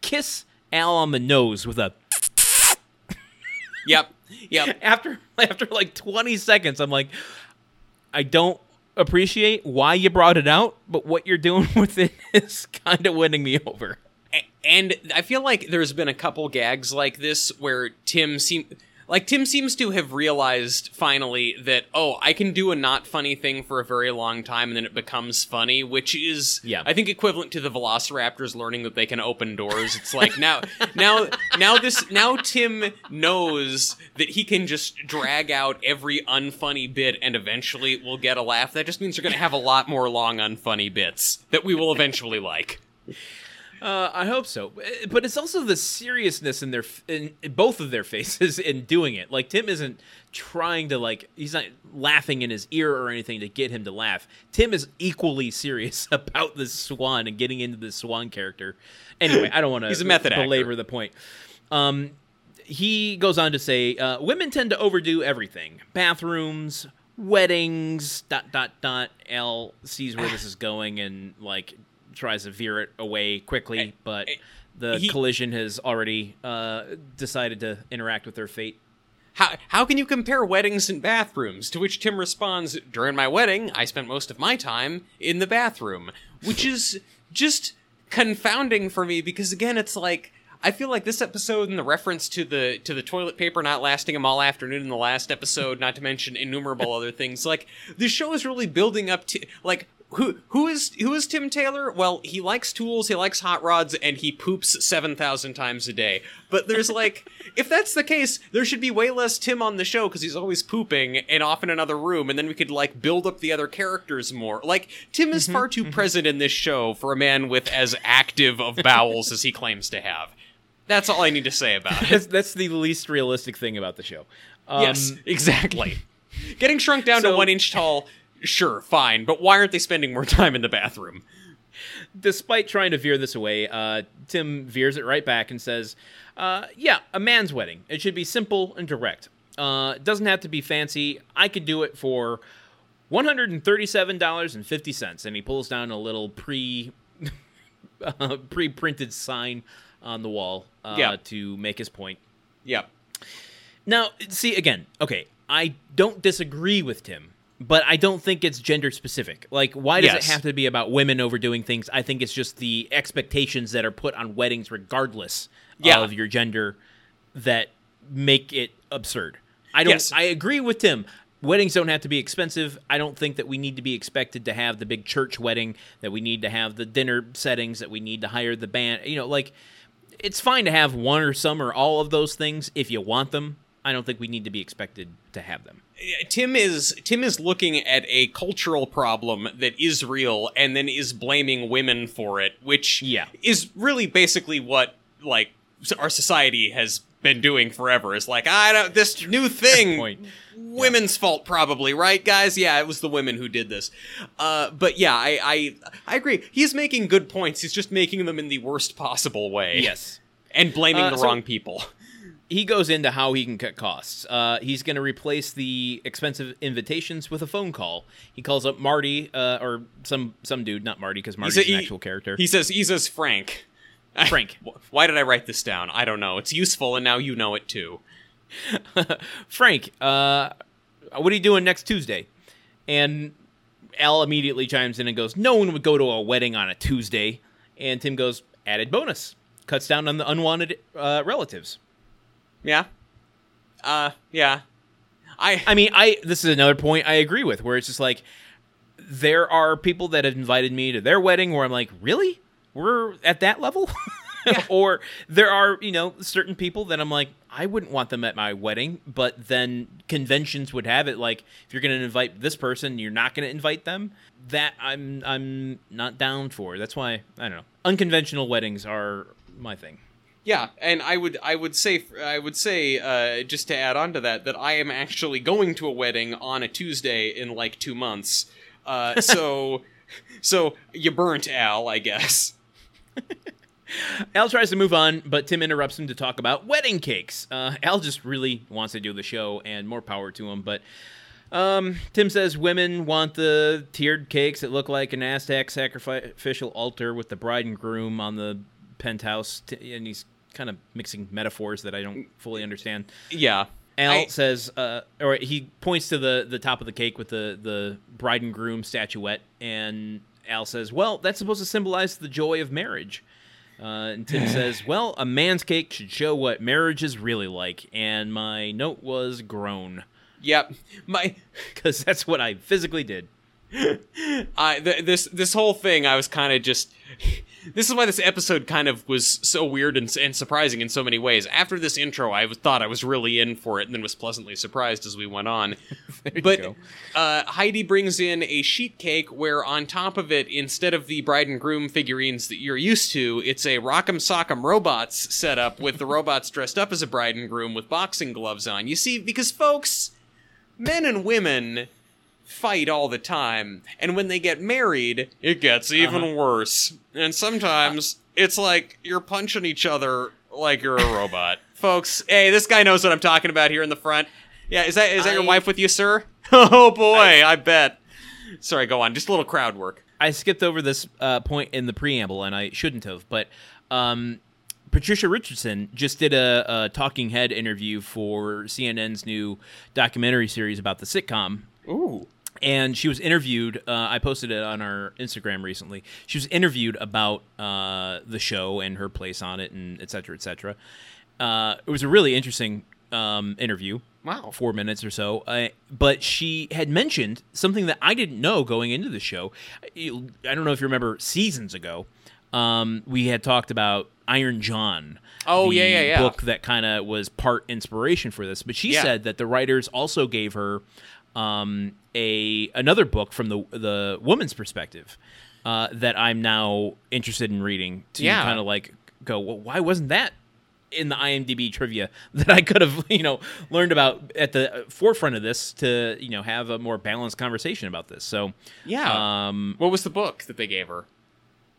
kiss Al on the nose with a (laughs) Yep. Yep. (laughs) after after like 20 seconds I'm like I don't appreciate why you brought it out, but what you're doing with it is kind of winning me over. And I feel like there's been a couple gags like this where Tim seem like Tim seems to have realized finally that oh I can do a not funny thing for a very long time and then it becomes funny, which is Yeah. I think equivalent to the Velociraptors learning that they can open doors. It's like now now now this now Tim knows that he can just drag out every unfunny bit and eventually we'll get a laugh. That just means you're gonna have a lot more long unfunny bits that we will eventually like. Uh, I hope so, but it's also the seriousness in their in both of their (laughs) faces in doing it. Like Tim isn't trying to like he's not laughing in his ear or anything to get him to laugh. Tim is equally (laughs) serious about the swan and getting into the swan character. Anyway, I don't want to (laughs) He's a method actor. belabor the point. Um, he goes on to say, uh, "Women tend to overdo everything: bathrooms, weddings." Dot dot dot. L sees where this is going and like tries to veer it away quickly, but the he- collision has already uh, decided to interact with their fate. how, how can you compare weddings and bathrooms? To which Tim responds, During my wedding, I spent most of my time in the bathroom. Which is just confounding for me because, again, it's like. I feel like this episode and the reference to the to the toilet paper not lasting him all afternoon in the last episode, not to mention innumerable (laughs) other things, like the show is really building up to like who who is who is Tim Taylor? Well, he likes tools, he likes hot rods, and he poops seven thousand times a day. But there's like, (laughs) if that's the case, there should be way less Tim on the show because he's always pooping and off in another room, and then we could like build up the other characters more. Like Tim is far too present in this show for a man with as active of bowels as he claims to have. That's all I need to say about it. (laughs) That's, that's the least realistic thing about the show. Um, yes, exactly. (laughs) Getting shrunk down to one inch tall, sure, fine, but why aren't they spending more (laughs) time in the bathroom? Despite trying to veer this away, uh, Tim veers it right back and says, uh, "Yeah, a man's wedding. It should be simple and direct. Uh, doesn't have to be fancy. I could do it for one hundred and thirty-seven dollars and fifty cents." And he pulls down a little pre (laughs) uh, pre-printed sign on the wall uh, Yeah. to make his point. Yep. Now, see again. Okay, I don't disagree with Tim, but I don't think it's gender specific. Like, why does Yes. it have to be about women overdoing things? I think it's just the expectations that are put on weddings, regardless Yeah. of your gender, that make it absurd. I don't. Yes. I agree with Tim. Weddings don't have to be expensive. I don't think that we need to be expected to have the big church wedding. That we need to have the dinner settings. That we need to hire the band. You know, like it's fine to have one or some or all of those things if you want them. I don't think we need to be expected to have them. Tim is Tim is looking at a cultural problem that is real and then is blaming women for it, which Yeah. is really basically what like our society has been doing forever. Is like I don't this new (laughs) thing women's fault probably, right guys? Yeah, it was the women who did this. Uh, but yeah, I, I I agree. He's making good points. He's just making them in the worst possible way. Yes. And blaming Uh, the so- wrong people. He goes into how he can cut costs. Uh, he's going to replace the expensive invitations with a phone call. He calls up Marty uh, or some some dude, not Marty, because Marty's a- an he- actual character. He says he says Frank. (laughs) Frank. Why did I write this down? I don't know. It's useful, and now you know it too. (laughs) Frank, uh, what are you doing next Tuesday? And Al immediately chimes in and goes, No one would go to a wedding on a Tuesday. And Tim goes, Added bonus. Cuts down on the unwanted uh, relatives. Yeah. Uh, yeah. I I mean, I this is another point I agree with, where it's just like there are people that have invited me to their wedding where I'm like, really, we're at that level, (laughs) or there are you know certain people that I'm like, I wouldn't want them at my wedding, but then conventions would have it like if you're going to invite this person, you're not going to invite them. That I'm I'm not down for. That's why I don't know. Unconventional weddings are my thing. Yeah, and I would I would say I would say uh, just to add on to that that I am actually going to a wedding on a Tuesday in like two months. Uh, (laughs) so so you burnt Al, I guess. Al tries to move on, but Tim interrupts him to talk about wedding cakes. Uh, Al just really wants to do the show, and more power to him. But um, Tim says women want the tiered cakes that look like an Aztec sacrificial altar with the bride and groom on the penthouse, t- and he's kind of mixing metaphors that I don't fully understand. Yeah. Al I- says, uh, or he points to the, the top of the cake with the, the bride and groom statuette, and Al says, Well, that's supposed to symbolize the joy of marriage. Uh, and Tim (laughs) says, Well, a man's cake should show what marriage is really like. And my note was groan, Yep. My (laughs) because that's what I physically did. (laughs) I th- this this whole thing I was kind of just this is why this episode kind of was so weird and, and surprising in so many ways. After this intro, I was- thought I was really in for it, and then was pleasantly surprised as we went on. (laughs) but uh, Heidi brings in a sheet cake where on top of it, instead of the bride and groom figurines that you're used to, it's a Rock'em Sock'em Robots setup with the robots dressed up as a bride and groom with boxing gloves on. You see, because folks, men and women fight all the time, and when they get married, it gets even worse. And sometimes it's like you're punching each other like you're a robot. (laughs) Folks, hey, this guy knows what I'm talking about here in the front. Yeah, is that is that your wife with you, sir? (laughs) Oh boy, I, bet. Sorry, go on. Just a little crowd work. I skipped over this uh, point in the preamble, and I shouldn't have. But um, Patricia Richardson just did a, a talking head interview for CNN's new documentary series about the sitcom Ooh. And she was interviewed. Uh, I posted it on our Instagram recently. She was interviewed about uh, the show and her place on it, and et cetera, et cetera. Uh, it was a really interesting um, interview. Wow. four minutes or so. Uh, but she had mentioned something that I didn't know going into the show. I don't know if you remember seasons ago. Um, we had talked about Iron John. Oh, the yeah, yeah, yeah. Book that kind of was part inspiration for this. But she Yeah. said that the writers also gave her um, a another book from the the woman's perspective uh, that I'm now interested in reading to Yeah. kind of like go, well, why wasn't that in the IMDb trivia (laughs) that I could have, (laughs) you know, learned about at the forefront of this to, you know, have a more balanced conversation about this. So, Yeah. um, what was the book that they gave her?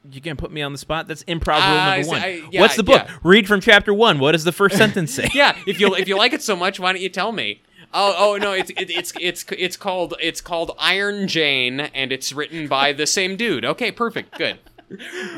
you can't put me on the spot. That's improv rule Uh, number see- one. I- yeah, What's the book? yeah. Read from chapter one. What does the first (laughs) sentence say? Yeah, if you if you like it so much, why don't you tell me? Oh, oh no, it's it, it's it's it's called it's called Iron Jane, and it's written by the same dude. Okay, perfect, good.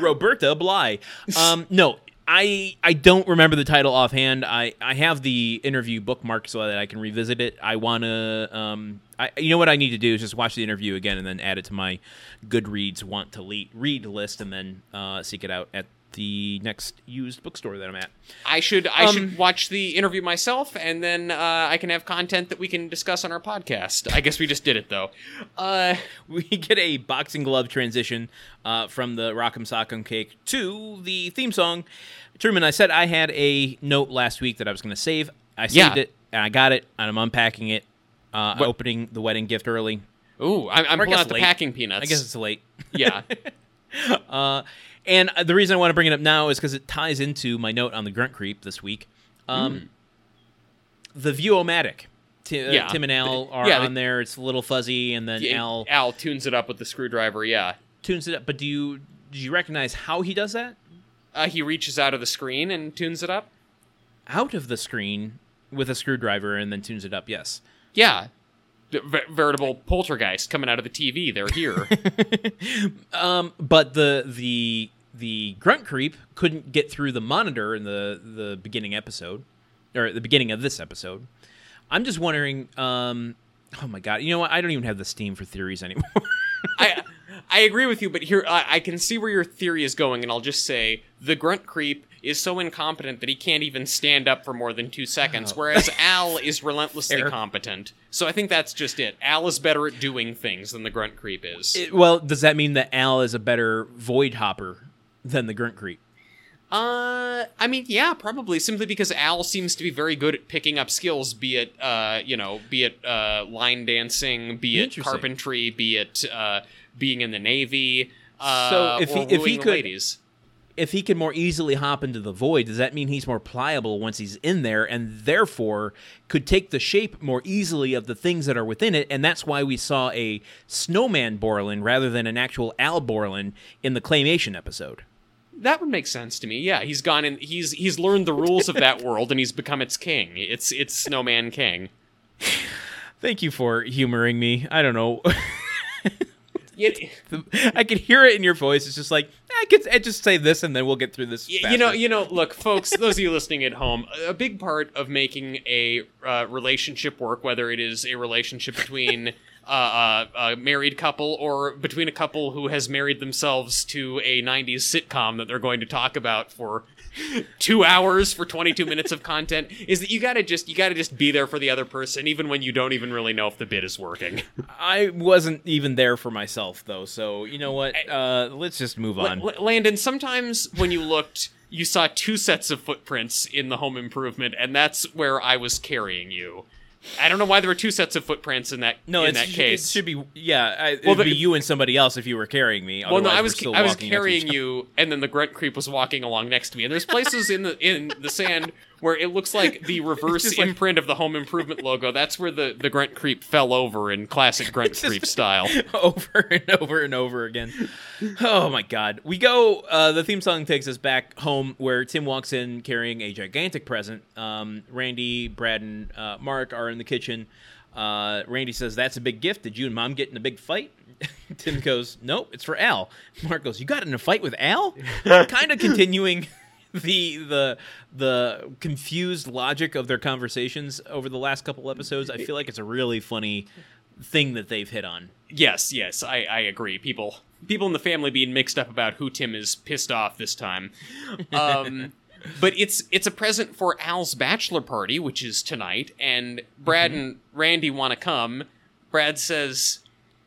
Roberta Bly. Um, no, I I don't remember the title offhand. I, I have the interview bookmarked so that I can revisit it. I want to. Um, I you know what I need to do is just watch the interview again and then add it to my Goodreads want to le- read list and then uh, seek it out at the next used bookstore that I'm at. I should I Um, should watch the interview myself, and then uh, I can have content that we can discuss on our podcast. I guess we just did it though. (laughs) Uh, we get a boxing glove transition uh, from the Rock'em Sock'em Cake to the theme song. Truman, I said I had a note last week that I was going to save. I saved Yeah. it, and I got it, and I'm unpacking it, uh, opening the wedding gift early. ooh, I'm, I'm pulling out the late. packing peanuts. I guess it's late. yeah. (laughs) Uh, and the reason I want to bring it up now is because it ties into my note on the grunt creep this week. Um, The View-O-Matic. Ti- uh. Yeah. Tim and Al are Yeah, on there. It's a little fuzzy, and then Yeah, Al Al tunes it up with the screwdriver. Yeah. tunes it up. But do you do you recognize how he does that? Uh, he reaches out of the screen and tunes it up. out of the screen with a screwdriver and then tunes it up. Yes. Yeah. Veritable poltergeist coming out of the TV. They're here. (laughs) Um, but the the the grunt creep couldn't get through the monitor in the the beginning episode or at the beginning of this episode. I'm just wondering. Um, oh my god! You know what? I don't even have the steam for theories anymore. (laughs) I I agree with you, but here I, I can see where your theory is going, and I'll just say the grunt creep is so incompetent that he can't even stand up for more than two seconds, whereas (laughs) Al is relentlessly Fair. competent. So I think that's just it. Al is better at doing things than the grunt creep is. It- well, does that mean that Al is a better void hopper than the grunt creep? Uh, I mean, yeah, probably simply because Al seems to be very good at picking up skills, be it, uh, you know, be it uh, line dancing, be it carpentry, be it uh, being in the navy. Uh, So if he- if he could- ladies. if he can more easily hop into the void, does that mean he's more pliable once he's in there and therefore could take the shape more easily of the things that are within it? And that's why we saw a snowman Borland rather than an actual Al Borland in the claymation episode. That would make sense to me. Yeah, he's gone and he's he's learned the rules of that (laughs) world and he's become its king. It's it's Snowman King. Thank you for humoring me. I don't know. (laughs) I could hear it in your voice. It's just like I could I just say this and then we'll get through this. You know, you know. Look, folks, those of you listening at home, a big part of making a uh, relationship work, whether it is a relationship between uh, uh, a married couple or between a couple who has married themselves to a '90s sitcom that they're going to talk about for (laughs) two hours for 22 minutes of content, is that you gotta just you gotta just be there for the other person, even when you don't even really know if the bit is working. I wasn't even there for myself though. So you know what? Uh, let's just move L- on. L- Landon, sometimes when you looked, you saw two sets of footprints in the home improvement, and that's where I was carrying you. I don't know why there were two sets of footprints in that No, in that case. it should be yeah. I, it would the- be you and somebody else if you were carrying me. well, no, I was still I was walking next to carrying you, and then the grunt creep was walking along next to me. And there's places in the in the sand where it looks like the (laughs) reverse just like- imprint of the home improvement logo. That's where the the grunt creep fell over in classic (laughs) grunt just- creep style. (laughs) over and over and over again. Oh my god. We go uh, the theme song takes us back home where Tim walks in carrying a gigantic present. Um, Randy, Brad, and uh, Mark are in the kitchen. Uh, Randy says, That's a big gift. Did you and mom get in a big fight? Tim goes, Nope, it's for Al. Mark goes, You got in a fight with Al? kind of continuing (laughs) the the the confused logic of their conversations over the last couple episodes. I feel like it's a really funny thing that they've hit on. Yes, yes, I, I agree. People people in the family being mixed up about who Tim is pissed off this time. Um, (laughs) but it's it's a present for Al's bachelor party, which is tonight, and Brad and Randy want to come. Brad says,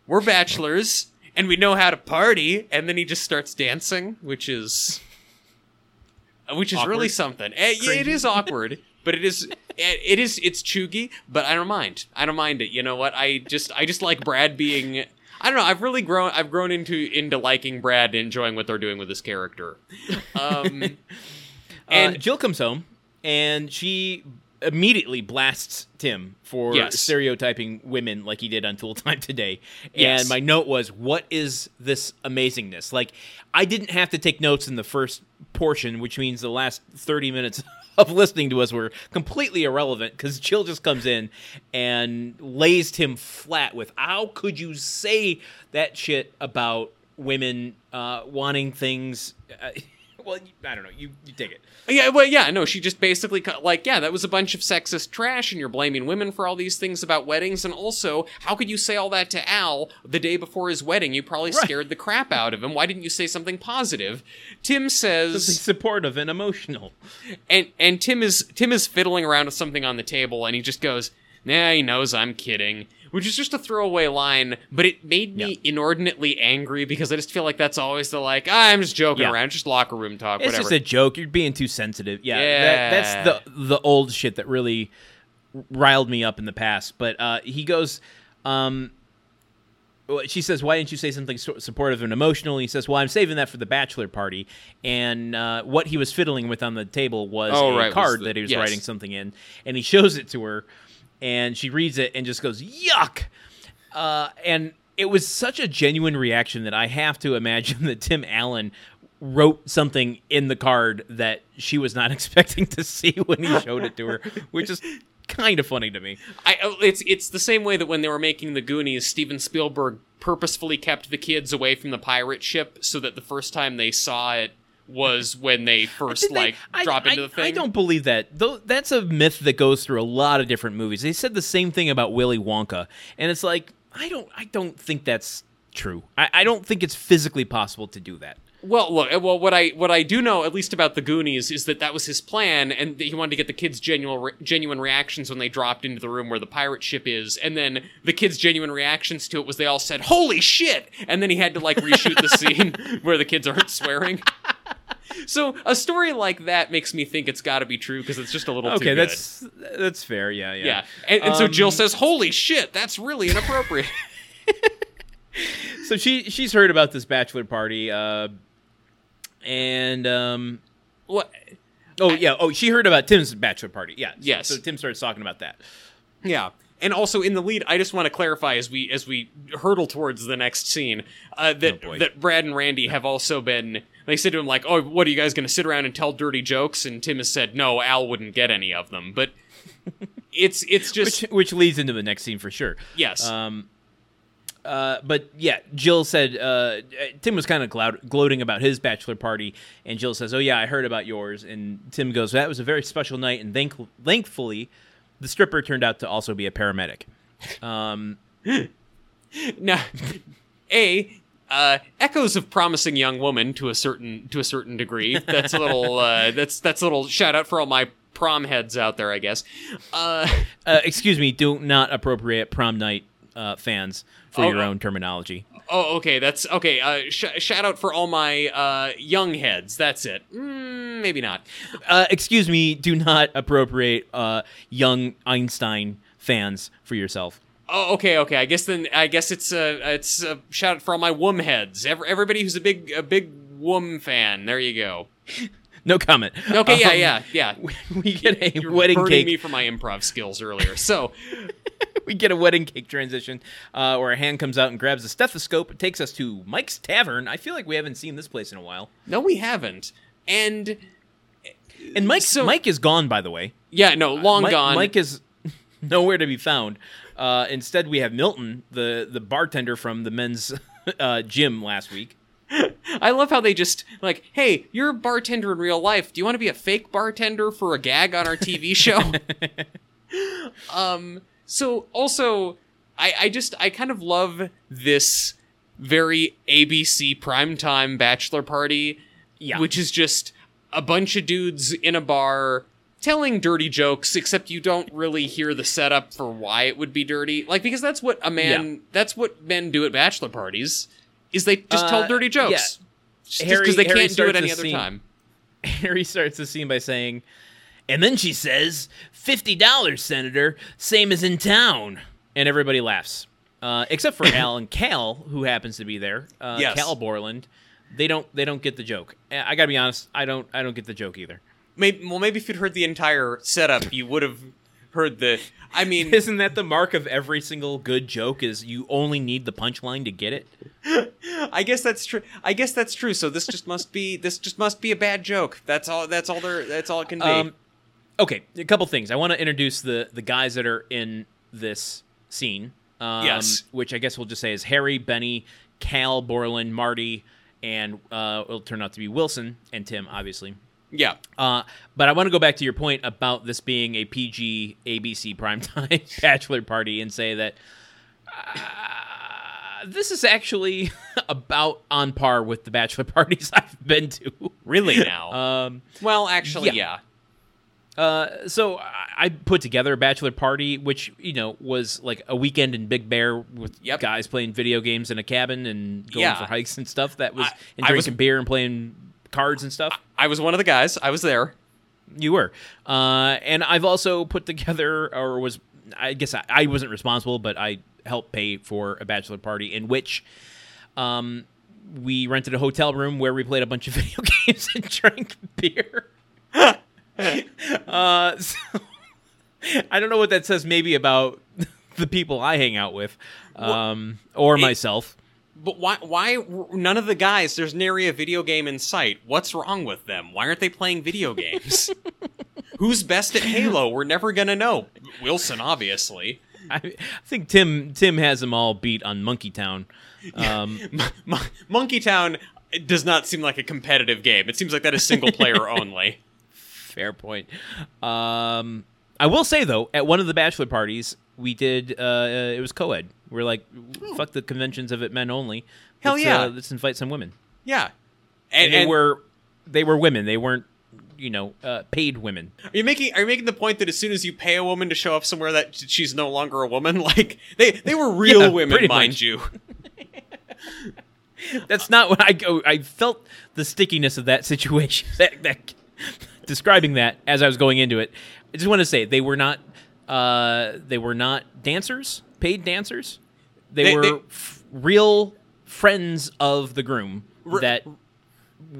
"We're bachelors and we know how to party," and then he just starts dancing, which is which is really something. Eh, yeah, it is (laughs) awkward, but it is it it is it's chuggy, but I don't mind. I don't mind it. You know what? I just I just like Brad being I don't know. I've really grown. I've grown into into liking Brad and enjoying what they're doing with this character. Um, And (laughs) and Jill comes home and she immediately blasts Tim for Yes. stereotyping women like he did on Tool Time today. Yes. And my note was, "What is this amazingness?" Like I didn't have to take notes in the first portion, which means the last thirty minutes. (laughs) Of listening to us were completely irrelevant because Jill just comes in and lays him flat with, "How could you say that shit about women uh, wanting things?" Well, I don't know. You you take it. yeah, well, yeah, no. She just basically cut- like, yeah, that was a bunch of sexist trash, and you're blaming women for all these things about weddings. And also, how could you say all that to Al the day before his wedding? You probably scared the crap out of him. Why didn't you say something positive? Tim says. something supportive and emotional. and and Tim is Tim is fiddling around with something on the table, and he just goes, "Nah, he knows I'm kidding," which is just a throwaway line, but it made me inordinately angry because I just feel like that's always the like, ah, I'm just joking Yeah. around, just locker room talk, It's whatever. just a joke. You're being too sensitive. Yeah, Yeah. That, that's the the old shit that really riled me up in the past. But uh, he goes, um, she says, "Why didn't you say something so- supportive and emotional?" And he says, "Well, I'm saving that for the bachelor party." And uh, what he was fiddling with on the table was Oh, a right, was card the- that he was yes. writing something in, and he shows it to her, and she reads it and just goes, "Yuck!" Uh, and it was such a genuine reaction that I have to imagine (laughs) that Tim Allen wrote something in the card that she was not (laughs) expecting to see when he showed it to her, which is kind of funny to me. I, oh, it's it's the same way that when they were making the Goonies, Steven Spielberg purposefully kept the kids away from the pirate ship so that the first time they saw it was when they first they- like I- drop I, into the thing. I don't believe that. Though that's a myth that goes through a lot of different movies. They said the same thing about Willy Wonka, and it's like I don't I don't think that's true. I, I don't think it's physically possible to do that. Well, look. Uh, well, what I what I do know, at least about the Goonies, is that that was his plan, and that he wanted to get the kids' genuine re- genuine reactions when they dropped into the room where the pirate ship is, and then the kids' genuine reactions to it was they all said "Holy shit!" and then he had to like reshoot the (laughs) scene where the kids aren't swearing. So a story like that makes me think it's got to be true because it's just a little too Okay, good. that's that's fair. Yeah, yeah. yeah. And, and so Um, Jill says, "Holy shit, that's really inappropriate." (laughs) (laughs) so she she's heard about this bachelor party uh and um what? oh yeah oh she heard about tim's bachelor party yeah Yes. so tim starts talking about that Yeah. And also in the lead, I just want to clarify as we as we hurdle towards the next scene uh, that Oh, that Brad and Randy have also been. They said to him like, "Oh, what are you guys going to sit around and tell dirty jokes?" And Tim has said, "No, Al wouldn't get any of them." But (laughs) it's it's just which which leads into the next scene for sure yes, um uh, but yeah, Jill said uh, Tim was kind of gloat- gloating about his bachelor party, and Jill says, "Oh yeah, I heard about yours." And Tim goes, "That was a very special night, and thank- thankfully, the stripper turned out to also be a paramedic." Um, (laughs) now a uh, echoes of promising young woman to a certain to a certain degree. That's a little uh, (laughs) that's that's a little shout out for all my prom heads out there, I guess. Uh, (laughs) uh, excuse me, do not appropriate prom night uh, fans for Oh, your uh, own terminology. Oh, okay. That's okay. Uh, sh- shout out for all my uh, young heads. That's it. Mm, maybe not. Uh, excuse me, do not appropriate uh, young Einstein fans for yourself. Oh, okay, okay. I guess then I guess it's a it's a shout out for all my wom heads. Every, everybody who's a big a big wom fan. There you go. (laughs) No comment. Okay, yeah, Um, yeah, yeah. (laughs) We get a You're wedding cake. me for my improv skills earlier. So, (laughs) we get a wedding cake transition uh, where a hand comes out and grabs a stethoscope. It takes us to Mike's Tavern. I feel like we haven't seen this place in a while. no, we haven't. And And Mike, So- Mike is gone, by the way. yeah, no, long Mike, gone. Mike is nowhere to be found. Uh, instead, we have Milton, the the bartender from the men's (laughs) uh, gym last week. (laughs) I love how they just like, hey, you're a bartender in real life. Do you want to be a fake bartender for a gag on our TV show? (laughs) um. So also, I I just I kind of love this very ABC primetime bachelor party, Yeah. which is just a bunch of dudes in a bar telling dirty jokes except you don't really hear the setup for why it would be dirty like because that's what a man that's what men do at bachelor parties is they just tell Uh, dirty jokes yeah. just because they Harry can't do it any other scene. time (laughs) Harry starts the scene by saying, and then she says, $50, Senator, same as in town. And everybody laughs. Uh, except for (coughs) Al and Cal, who happens to be there. Uh, Yes. Cal Borland. They don't they don't get the joke. Uh, I gotta be honest, I don't I don't get the joke either. Maybe well maybe if you'd heard the entire setup you would have heard the i mean (laughs) Isn't that the mark of every single good joke is you only need the punchline to get it? (laughs) i guess that's true i guess that's true so this just must be this just must be a bad joke that's all that's all there that's all it can be Um, okay, a couple things. I want to introduce the the guys that are in this scene. Um, Yes. Which I guess we'll just say is Harry, Benny, Cal, Borland, Marty, and uh, it'll turn out to be Wilson and Tim, obviously. Yeah Uh, but I want to go back to your point about this being a PG ABC primetime (laughs) bachelor party and say that uh, this is actually (laughs) about on par with the bachelor (laughs) parties I've been to. really now Um, well actually yeah. yeah. uh, so I- put together a bachelor party, which you know was like a weekend in Big Bear with Yep. guys playing video games in a cabin and going Yeah. for hikes and stuff. That was I- and I was- drinking beer and playing cards and stuff. I was one of the guys. I was there. You were, uh, and I've also put together, or was I guess I, I wasn't responsible, but I helped pay for a bachelor party in which um, we rented a hotel room where we played a bunch of (laughs) video games and drank beer. (laughs) uh, so I don't know what that says. Maybe about (laughs) the people I hang out with, um, or It- myself. But why? Why none of the guys? There's nary a video game in sight. What's wrong with them? Why aren't they playing video games? (laughs) Who's best at Halo? We're never gonna know. Wilson, obviously. I, I think Tim Tim has them all beat on Monkey Town. Um, (laughs) Mon- Monkey Town does not seem like a competitive game. It seems like that is single player (laughs) only. Fair point. Um, I will say though, at one of the bachelor parties, we did. Uh, it was co-ed. We're like, fuck the conventions of it men only. Hell let's, yeah. Uh, let's invite some women. Yeah. And, And, they and were they were women. They weren't you know uh, paid women. are you making are you making the point that as soon as you pay a woman to show up somewhere that she's no longer a woman, (laughs) like they they were real Yeah, women, mind much. you. (laughs) (laughs) That's not what I go. I felt the stickiness of that situation. That, that describing that as I was going into it. I just want to say they were not. Uh, they were not dancers, paid dancers. They, They- were they- f- real friends of the groom that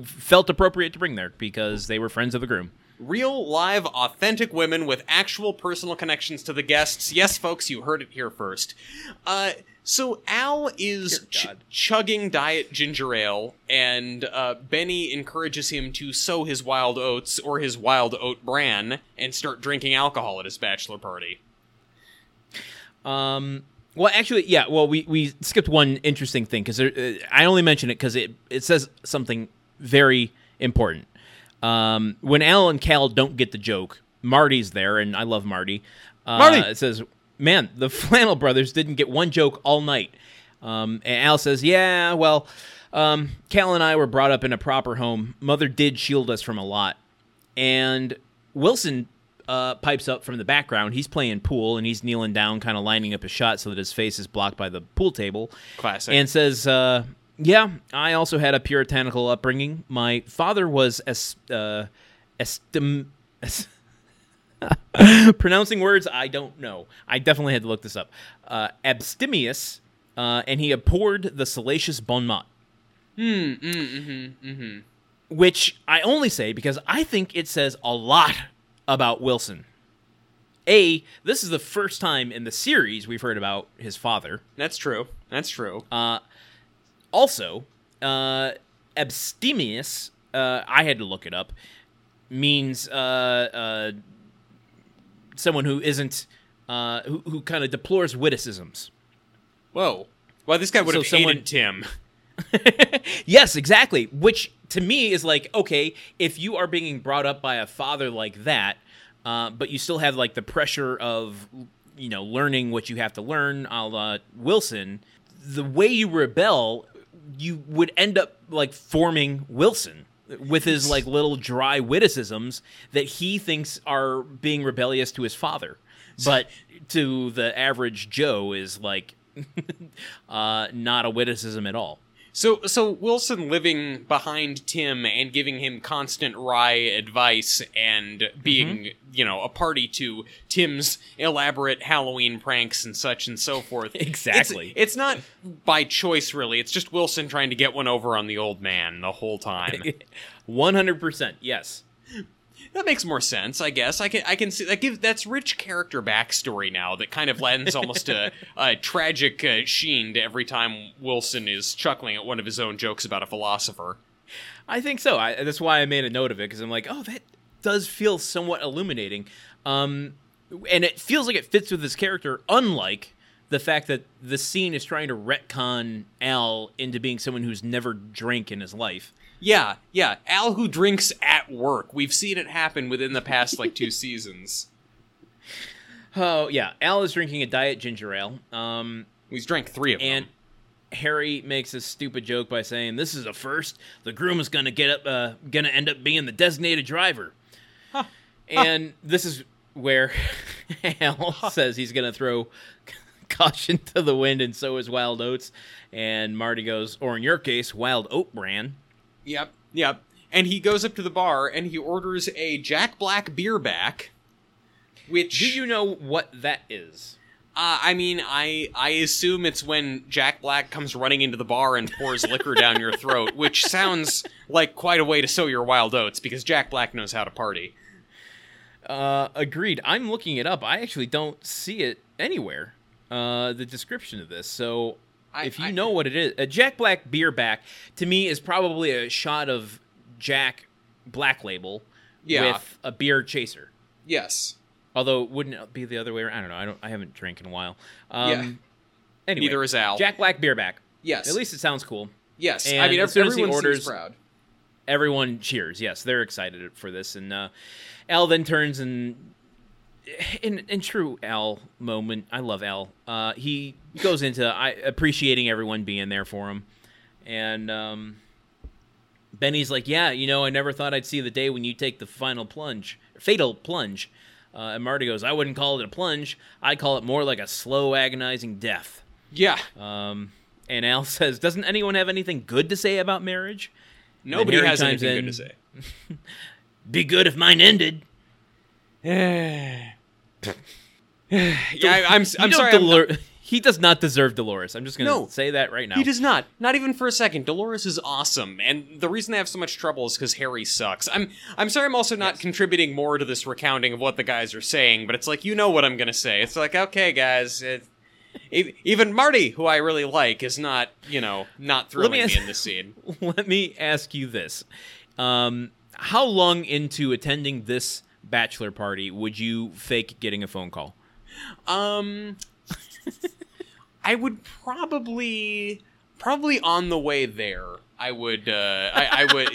felt appropriate to bring there because they were friends of the groom. Real, live, authentic women with actual personal connections to the guests. Yes, folks, you heard it here first. Uh, so Al is ch- chugging diet ginger ale, and uh, Benny encourages him to sow his wild oats or his wild oat bran and start drinking alcohol at his bachelor party. Um, well, actually, yeah. Well, we, we skipped one interesting thing because uh, I only mention it because it it says something very important. Um, when Al and Cal don't get the joke, Marty's there, and I love Marty. Uh, Marty! It says, "Man, the (laughs) Flannel Brothers didn't get one joke all night." Um, and Al says, "Yeah, well, um, Cal and I were brought up in a proper home. Mother did shield us from a lot." And Wilson uh, pipes up from the background. He's playing pool and he's kneeling down, kind of lining up his shot so that his face is blocked by the pool table. Classic. And says, uh, "Yeah, I also had a puritanical upbringing. My father was as uh, estim." es- (laughs) pronouncing words I don't know. I definitely had to look this up. Uh, abstemious, uh, and he abhorred the salacious bon mot Hmm. Mm, mm-hmm. which I only say because I think it says a lot about Wilson. A, this is the first time in the series we've heard about his father. That's true. That's true. Uh, also, uh, abstemious, uh, I had to look it up, means uh, uh, someone who isn't, uh, who, who kind of deplores witticisms. Whoa. Well, this guy would So have someone- hated Tim. (laughs) yes, exactly. Which to me is like, okay, if you are being brought up by a father like that, uh, but you still have like the pressure of, you know, learning what you have to learn, a la Wilson, the way you rebel, you would end up like forming Wilson with his like little dry witticisms that he thinks are being rebellious to his father, but to the average Joe is like (laughs) uh, not a witticism at all. So, so Wilson living behind Tim and giving him constant wry advice and being, Mm-hmm. you know, a party to Tim's elaborate Halloween pranks and such and so forth. (laughs) Exactly. It's, it's not by choice, really. It's just Wilson trying to get one over on the old man the whole time. (laughs) One hundred percent, yes. That makes more sense, I guess. I can, I can see that gives that's rich character backstory now that kind of lends almost a, a tragic uh, sheen to every time Wilson is chuckling at one of his own jokes about a philosopher. I think so. I, that's why I made a note of it because I'm like, oh, that does feel somewhat illuminating, um, and it feels like it fits with his character. Unlike the fact that the scene is trying to retcon Al into being someone who's never drank in his life. Yeah, yeah. Al who drinks at work. We've seen it happen within the past like two (laughs) seasons. Oh yeah, Al is drinking a diet ginger ale. Um, He's drank three of and them. And Harry makes a stupid joke by saying, "This is a first. The groom is going to get up, uh, going to end up being the designated driver." And this is where (laughs) Al says he's going to throw (laughs) caution to the wind, and so is Wild Oats. And Marty goes, or in your case, Wild Oat Bran. Yep, yep. And he goes up to the bar and he orders a Jack Black beer back. Which Do you know what that is? Uh, I mean, I I assume it's when Jack Black comes running into the bar and pours liquor down your throat, which sounds like quite a way to sow your wild oats because Jack Black knows how to party. Uh, agreed. I'm looking it up. I actually don't see it anywhere. Uh, the description of this. So I- if you I- know what it is, a Jack Black beer back to me is probably a shot of Jack Black Label Yeah. with a beer chaser. Yes. Although wouldn't it be the other way around? I don't know. I don't. I haven't drank in a while. Um, Yeah. Anyway, Neither is Al. Jack Black beer back. Yes. At least it sounds cool. Yes. I mean, as soon as he everyone orders- proud. everyone cheers. Yes, they're excited for this, and uh, Al then turns and in in true Al moment, I love Al. Uh, he goes into I, appreciating everyone being there for him, and um, Benny's like, "Yeah, you know, I never thought I'd see the day when you take the final plunge, fatal plunge." Uh, and Marty goes, "I wouldn't call it a plunge. I'd call it more like a slow, agonizing death." Yeah. Um, and Al (laughs) says, "Doesn't anyone have anything good to say about marriage?" Nobody has anything in. good to say. (laughs) Be good if mine ended. (sighs) (sighs) yeah, I, I'm. I'm know sorry. I'm he does not deserve Dolores. I'm just going to No. say that right now. He does not. Not even for a second. Dolores is awesome, and the reason I have so much trouble is because Harry sucks. I'm. I'm sorry. I'm also not contributing more to this recounting of what the guys are saying, but it's like you know what I'm gonna say. It's like okay, guys. It, even Marty, who I really like, is not. You know, not thrilling me me, in this scene. (laughs) Let me ask you this: um, How long into attending this bachelor party would you fake getting a phone call? Um, I would probably, probably on the way there. I would. Uh, I, I would.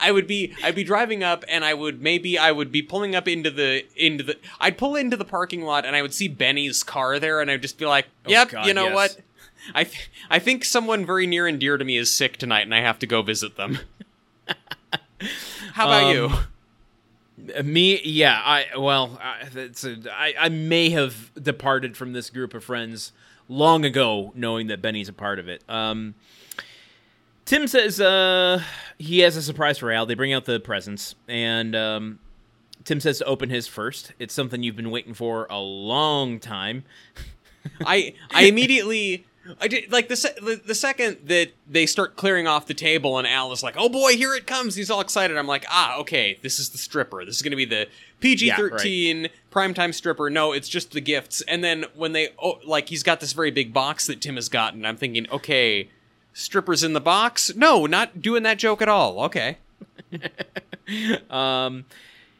I would be I'd be driving up and I would maybe I would be pulling up into the into the I'd pull into the parking lot and I would see Benny's car there and I'd just be like, "Yep, God, you know yes. what? I th- I think someone very near and dear to me is sick tonight and I have to go visit them." (laughs) How about you? Um, Uh, Me, yeah. I well, I, that's a, I, I may have departed from this group of friends long ago, knowing that Benny's a part of it. Um, Tim says uh, he has a surprise for Al. They bring out the presents, and um, Tim says to open his first. It's something you've been waiting for a long time. (laughs) I I immediately I did like the, se- the the second that they start clearing off the table and Al is like, "Oh boy, here it comes!" He's all excited. I'm like, "Ah, okay, this is the stripper. This is going to be the PG-13 primetime stripper." No, it's just the gifts. And then when they oh, like, he's got this very big box that Tim has gotten. I'm thinking, okay, strippers in the box? No, not doing that joke at all. Okay. (laughs) Um,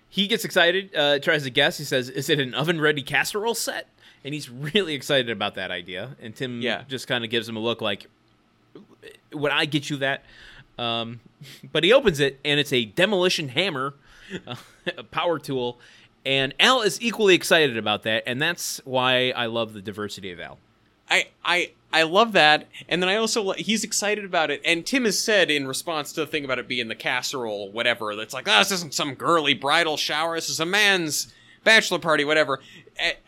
he gets excited, uh, tries to guess. He says, "Is it an oven-ready casserole set?" And he's really excited about that idea. And Tim Yeah. just kind of gives him a look like, would I get you that? Um, (laughs) but he opens it and it's a demolition hammer, uh, (laughs) a power tool, and Al is equally excited about that, and that's why I love the diversity of Al. I I I love that, and then I also he's excited about it. And Tim has said in response to the thing about it being the casserole, whatever. That's like, oh, this isn't some girly bridal shower. This is a man's bachelor party, whatever.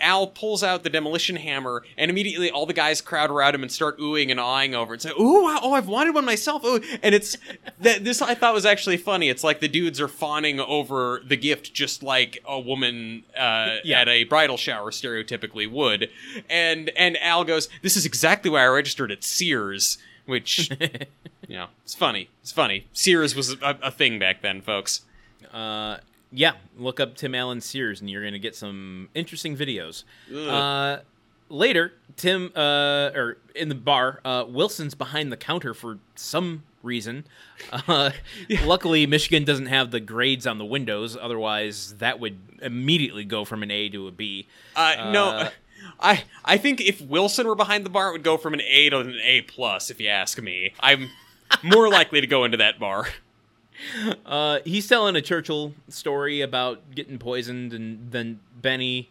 Al pulls out the demolition hammer, and immediately all the guys crowd around him and start oohing and awing over it. And say, "Ooh, wow, oh, I've wanted one myself." Ooh. and it's that this I thought was actually funny. It's like the dudes are fawning over the gift, just like a woman uh, Yeah. at a bridal shower stereotypically would. And and Al goes, "This is exactly why I registered at Sears." Which, (laughs) you know, it's funny. It's funny. Sears was a, a thing back then, folks. Uh, yeah, look up Tim Allen Sears, and you're going to get some interesting videos. Uh, later, Tim, uh, or in the bar, uh, Wilson's behind the counter for some reason. Uh, (laughs) Luckily, Michigan doesn't have the grades on the windows; otherwise, that would immediately go from an A to a B. Uh, no, Uh, I I think if Wilson were behind the bar, it would go from an A to an A plus. If you ask me, I'm more likely to go into that bar. (laughs) Uh, he's telling a Churchill story about getting poisoned, and then Benny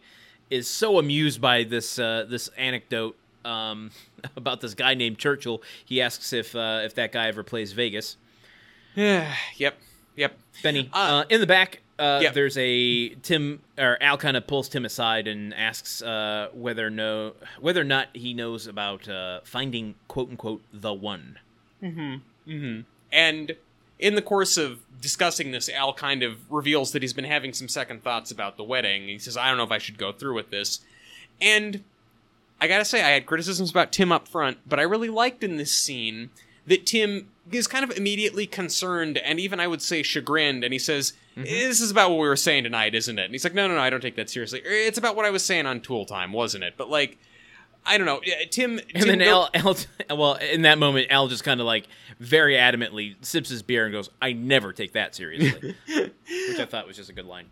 is so amused by this uh, this anecdote um, (laughs) about this guy named Churchill. He asks if uh, if that guy ever plays Vegas. (sighs) yep, yep. Benny, uh, Uh, in the back, uh, yeah. there's a Tim or Al kind of pulls Tim aside and asks uh, whether no whether or not he knows about uh, finding quote unquote the one. Mhm mhm and in the course of discussing this, Al kind of reveals that he's been having some second thoughts about the wedding. He says, I don't know if I should go through with this. And I gotta say, I had criticisms about Tim up front, but I really liked in this scene that Tim is kind of immediately concerned and even I would say chagrined, and he says, This is about what we were saying tonight, isn't it? And he's like, No, no, no, I don't take that seriously. "Er, It's about what I was saying on Tool Time, wasn't it? But like, I don't know. Tim. And Tim then Al, Al, well, in that moment, Al just kind of like very adamantly sips his beer and goes, "I never take that seriously," (laughs) which I thought was just a good line.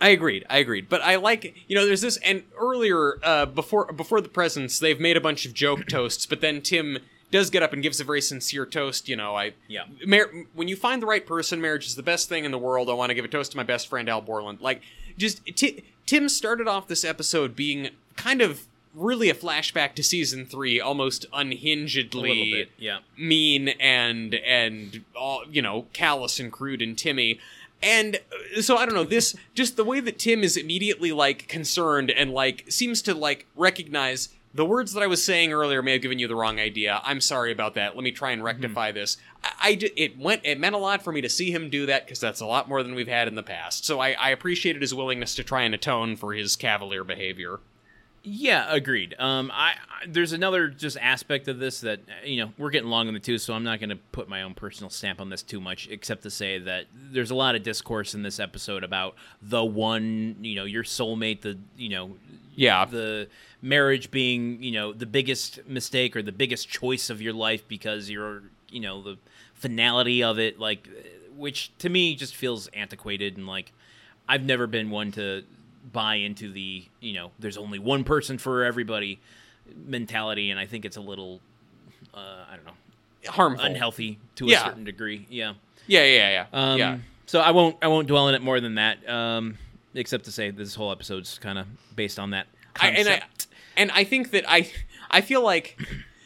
I agreed. I agreed. But I like you know there's this and earlier uh, before before the presents they've made a bunch of joke (coughs) toasts, but then Tim does get up and gives a very sincere toast. You know, I Yeah. Mar- when you find the right person, marriage is the best thing in the world. I want to give a toast to my best friend Al Borland. Like just Ti Tim started off this episode being kind of really a flashback to season three, almost A unhingedly little bit, yeah. mean and and all you know callous and crude and timmy. And uh, so i don't know this just the way that tim is immediately like concerned and like seems to like recognize the words that i was saying earlier may have given you the wrong idea. I'm sorry about that. Let me try and rectify this. I, I it went it meant a lot for me to see him do that because that's a lot more than we've had in the past. So I, I appreciated his willingness to try and atone for his cavalier behavior Yeah, agreed. Um, I, I there's another just aspect of this that uh, you know we're getting long in the tooth, so I'm not going to put my own personal stamp on this too much, except to say that there's a lot of discourse in this episode about the one, you know, your soulmate, the you know, Yeah. the marriage being you know the biggest mistake or the biggest choice of your life because you're you know the finality of it, like, which to me just feels antiquated and like I've never been one to buy into the you know there's only one person for everybody mentality, and I think it's a little uh, I don't know harmful unhealthy to a Yeah. certain degree. Yeah. yeah yeah yeah Um, yeah So I won't I won't dwell on it more than that. Um, except to say this whole episode's kind of based on that I, and I and I think that I I feel like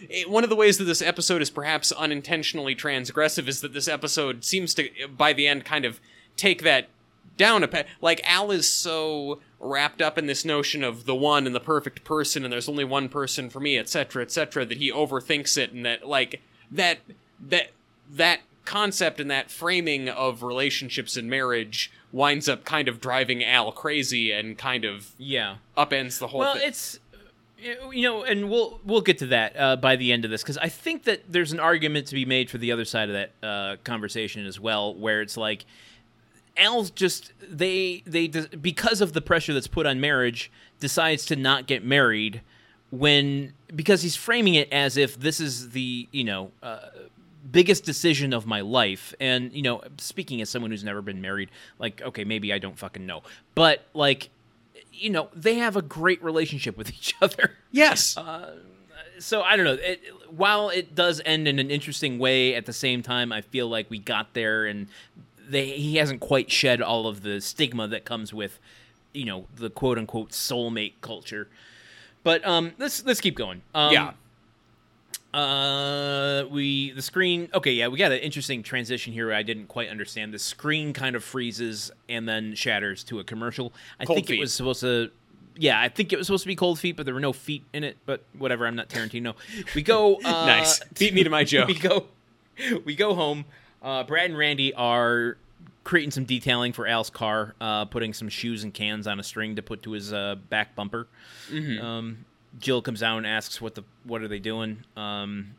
it- one of the ways that this episode is perhaps unintentionally transgressive is that this episode seems to by the end kind of take that down a pe- like Al is so wrapped up in this notion of the one and the perfect person and there's only one person for me etc etc that he overthinks it and that like that that that concept and that framing of relationships and marriage winds up kind of driving Al crazy and kind of yeah. upends the whole Well, thing. it's you know, and we'll we'll get to that uh, by the end of this because I think that there's an argument to be made for the other side of that uh, conversation as well, where it's like Al's just they they because of the pressure that's put on marriage decides to not get married when because he's framing it as if this is the you know uh, biggest decision of my life and you know speaking as someone who's never been married like okay maybe I don't fucking know but like you know they have a great relationship with (laughs) each other yes. so I don't know. It, while it does end in an interesting way, at the same time, I feel like we got there, and they, he hasn't quite shed all of the stigma that comes with, you know, the quote unquote soulmate culture. But um, let's let's keep going. Um, yeah. Uh, we the screen. Okay, yeah, we got an interesting transition here. I didn't quite understand. The screen kind of freezes and then shatters to a commercial. I Cold think feet. it was supposed to. Yeah, I think it was supposed to be cold feet, but there were no feet in it. But whatever, I'm not Tarantino. We go. (laughs) Uh, nice. Beat me to my (laughs) joke. we go. We go home. Uh, Brad and Randy are creating some detailing for Al's car, uh, putting some shoes and cans on a string to put to his uh, back bumper. Mm-hmm. Um, Jill comes out and asks what the what are they doing, um,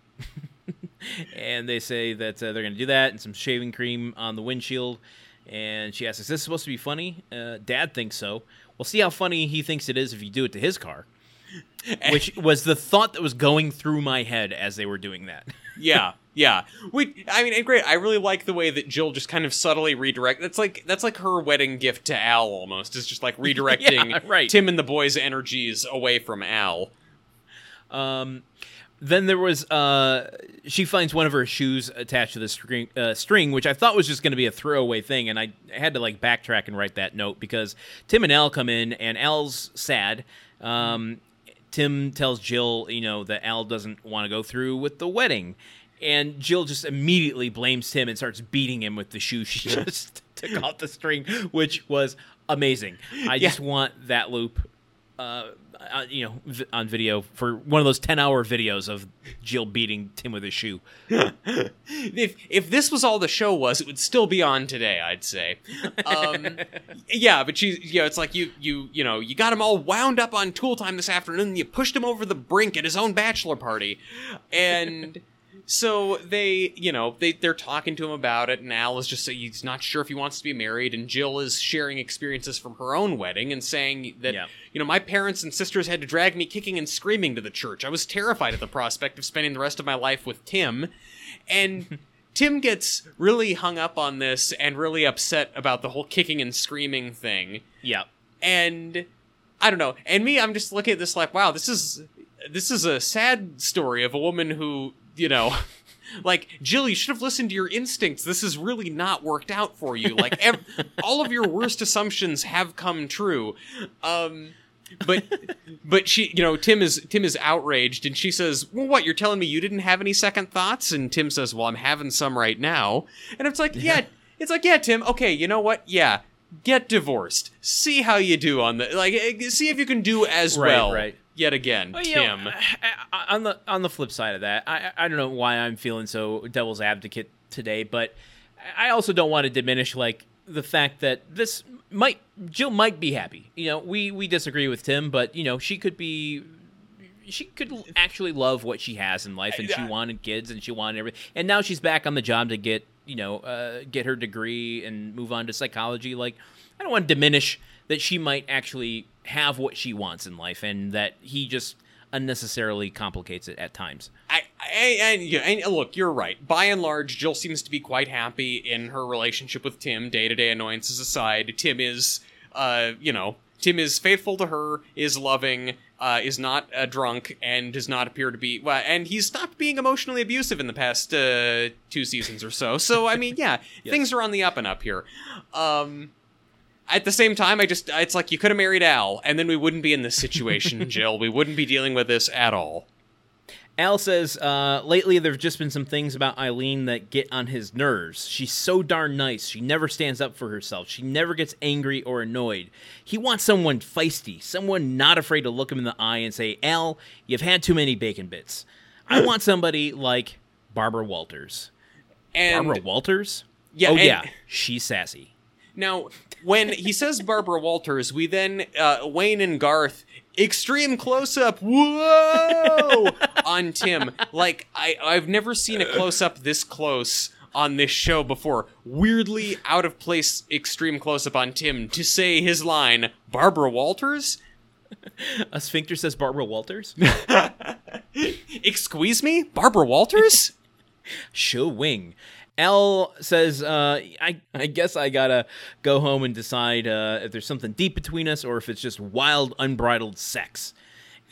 (laughs) and they say that uh, they're going to do that and some shaving cream on the windshield. And she asks, "Is this supposed to be funny?" Uh, Dad thinks so. We'll see how funny he thinks it is if you do it to his car. (laughs) Which was the thought that was going through my head as they were doing that. (laughs) yeah, yeah. We, I mean, and great. I really like the way that Jill just kind of subtly redirect. That's like that's like her wedding gift to Al almost. Is just like (laughs) redirecting Yeah, right. Tim and the boys' energies away from Al. Um, then there was uh, she finds one of her shoes attached to the string, uh, string, which I thought was just going to be a throwaway thing, and I had to like backtrack and write that note because Tim and Al come in, and Al's sad. Um, Tim tells Jill, you know, that Al doesn't want to go through with the wedding. And Jill just immediately blames Tim and starts beating him with the shoe she (laughs) just took off the string, which was amazing. I just want that loop uh, uh, you know, vi- on video for one of those ten-hour videos of Jill beating Tim with a shoe. (laughs) If if this was all the show was, it would still be on today. I'd say. Um, (laughs) yeah, but she, you know, it's like you you you know you got him all wound up on tool time this afternoon. and You pushed him over the brink at his own bachelor party, and. So they, you know, they they're talking to him about it, and Al is just he's not sure if he wants to be married, and Jill is sharing experiences from her own wedding and saying that Yeah. you know my parents and sisters had to drag me kicking and screaming to the church. I was terrified at the prospect of spending the rest of my life with Tim, and (laughs) Tim gets really hung up on this and really upset about the whole kicking and screaming thing, Yeah, and I don't know. And me, I'm just looking at this like, wow, this is this is a sad story of a woman who, you know, (laughs) like Jill, you should have listened to your instincts. This has really not worked out for you. Like ev- (laughs) all of your worst assumptions have come true. Um but but she you know tim is tim is outraged and she says well what you're telling me you didn't have any second thoughts and tim says well i'm having some right now and it's like yeah it's like yeah tim okay you know what yeah get divorced see how you do on the like eh, see if you can do as Right, well right. Yet again Well, know, tim uh, on the on the flip side of that, I I don't know why I'm feeling so devil's advocate today, but I also don't want to diminish like the fact that this might Jill might be happy. You know, we we disagree with Tim, but you know she could be. She could actually love what she has in life, and she wanted kids, and she wanted everything. And now she's back on the job to get, you know, uh, get her degree and move on to psychology. Like, I don't want to diminish that she might actually have what she wants in life, and that he just unnecessarily complicates it at times. I, I, and, yeah, and look, you're right. By and large, Jill seems to be quite happy in her relationship with Tim. Day to day annoyances aside, Tim is, uh, you know, Tim is faithful to her, is loving, uh, is not a drunk, and does not appear to be. Well, and he's stopped being emotionally abusive in the past uh, two seasons or so. So, I mean, yeah, (laughs) things are on the up and up here. Um, at the same time, I just, it's like you could have married Al, and then we wouldn't be in this situation, (laughs) Jill. We wouldn't be dealing with this at all. Al says, uh, lately there have just been some things about Ilene that get on his nerves. She's so darn nice. She never stands up for herself. She never gets angry or annoyed. He wants someone feisty, someone not afraid to look him in the eye and say, Al, you've had too many bacon bits. I (clears throat) want somebody like Barbara Walters. And Barbara Walters? Yeah, Oh, and- yeah. She's sassy. Now, when he says Barbara Walters, we then uh, Wayne and Garth extreme close up, whoa, on Tim. Like I, I've never seen a close up this close on this show before. Weirdly out of place, extreme close up on Tim to say his line, Barbara Walters. A sphincter says Barbara Walters? (laughs) Excuse me, Barbara Walters. (laughs) show wing. Al says, uh, I, I guess I gotta go home and decide uh, if there's something deep between us or if it's just wild, unbridled sex.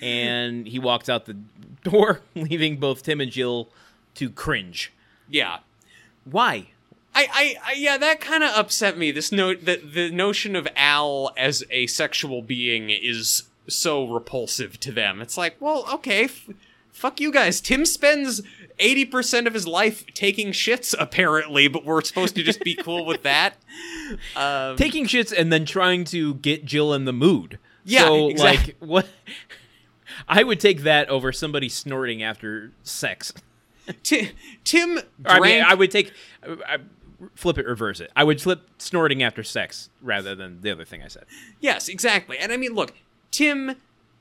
and (laughs) he walks out the door, (laughs) leaving both Tim and Jill to cringe. Yeah. Why? I, I, I yeah, that kind of upset me. This note that the notion of Al as a sexual being is so repulsive to them. It's like, well, okay, f- fuck you guys. Tim spends eighty percent of his life taking shits, apparently, but we're supposed to just be cool with that. (laughs) Um, Taking shits and then trying to get Jill in the mood. Yeah, so, exact- like (laughs) what? I would take that over somebody snorting after sex. Ti- Tim Or, I mean, I would take, I, flip it, reverse it. I would flip snorting after sex rather than the other thing I said. Yes, exactly. And I mean, look, Tim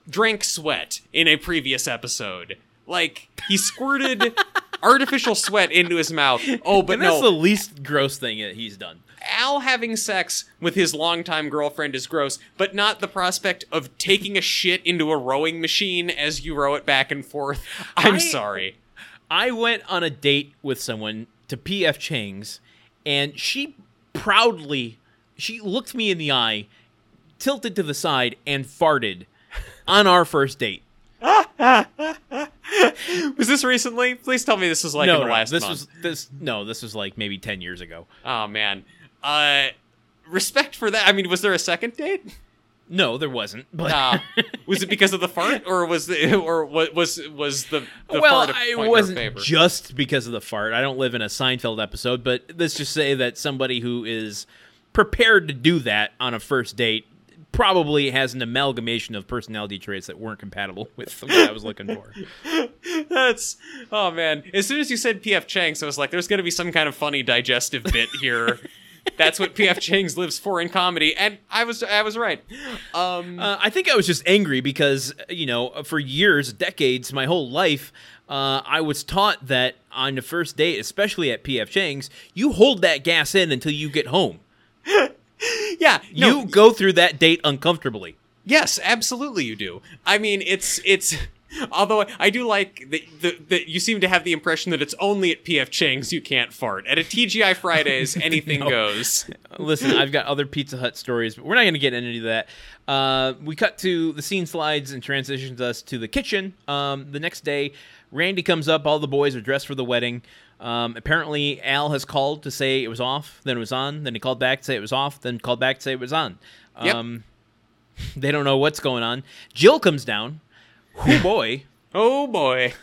drank sweat in a previous episode. Like he squirted (laughs) artificial sweat into his mouth. Oh, but and that's no, the least gross thing that he's done. Al having sex with his longtime girlfriend is gross, but not the prospect of taking a shit into a rowing machine as you row it back and forth. (laughs) I'm I- sorry. I went on a date with someone to PF Chang's, and she proudly, she looked me in the eye, tilted to the side, and farted on our first date. (laughs) (laughs) Was this recently? Please tell me this was like no, in the no, last this month. was this. No, this was like maybe ten years ago. Oh man. Uh respect for that. I mean, was there a second date? No, there wasn't. But Uh, (laughs) was it because of the fart, or was the, or wa- was was the, the well, fart a I- point in it wasn't favor? just because of the fart. I don't live in a Seinfeld episode, but let's just say that somebody who is prepared to do that on a first date probably has an amalgamation of personality traits that weren't compatible (laughs) with what I was looking for. (laughs) That's oh man. As soon as you said PF Chang's, I was like, there's gonna be some kind of funny digestive bit here. (laughs) That's what PF Chang's lives for in comedy, and I was I was right. Um, Uh, I think I was just angry because, you know, for years, decades, my whole life, uh, I was taught that on the first date, especially at PF Chang's, you hold that gas in until you get home. (laughs) yeah, no, you go through that date uncomfortably. Yes, absolutely you do. I mean, it's it's. Although I do like that, that, you seem to have the impression that it's only at PF Chang's you can't fart. At a TGI Fridays, (laughs) anything No. goes. Listen, I've got other Pizza Hut stories, but we're not going to get into that. Uh, we cut to the scene slides and transitions us to the kitchen. Um, the next day, Randy comes up. All the boys are dressed for the wedding. Um, apparently, Al has called to say it was off, then it was on. Then he called back to say it was off, then called back to say it was on. Yep. Um, (laughs) they don't know what's going on. Jill comes down. Oh (laughs) boy. Oh boy.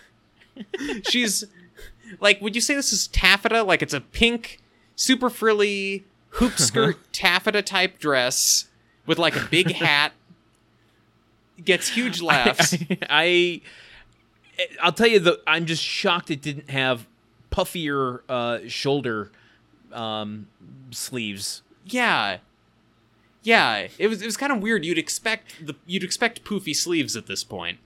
(laughs) She's like, would you say this is taffeta? Like it's a pink, super frilly hoop skirt taffeta type dress with like a big hat. Gets huge laughs. I, I'll tell you the I'm just shocked it didn't have puffier uh, shoulder um, sleeves. yeah. Yeah, it was it was kind of weird. You'd expect the you'd expect poofy sleeves at this point.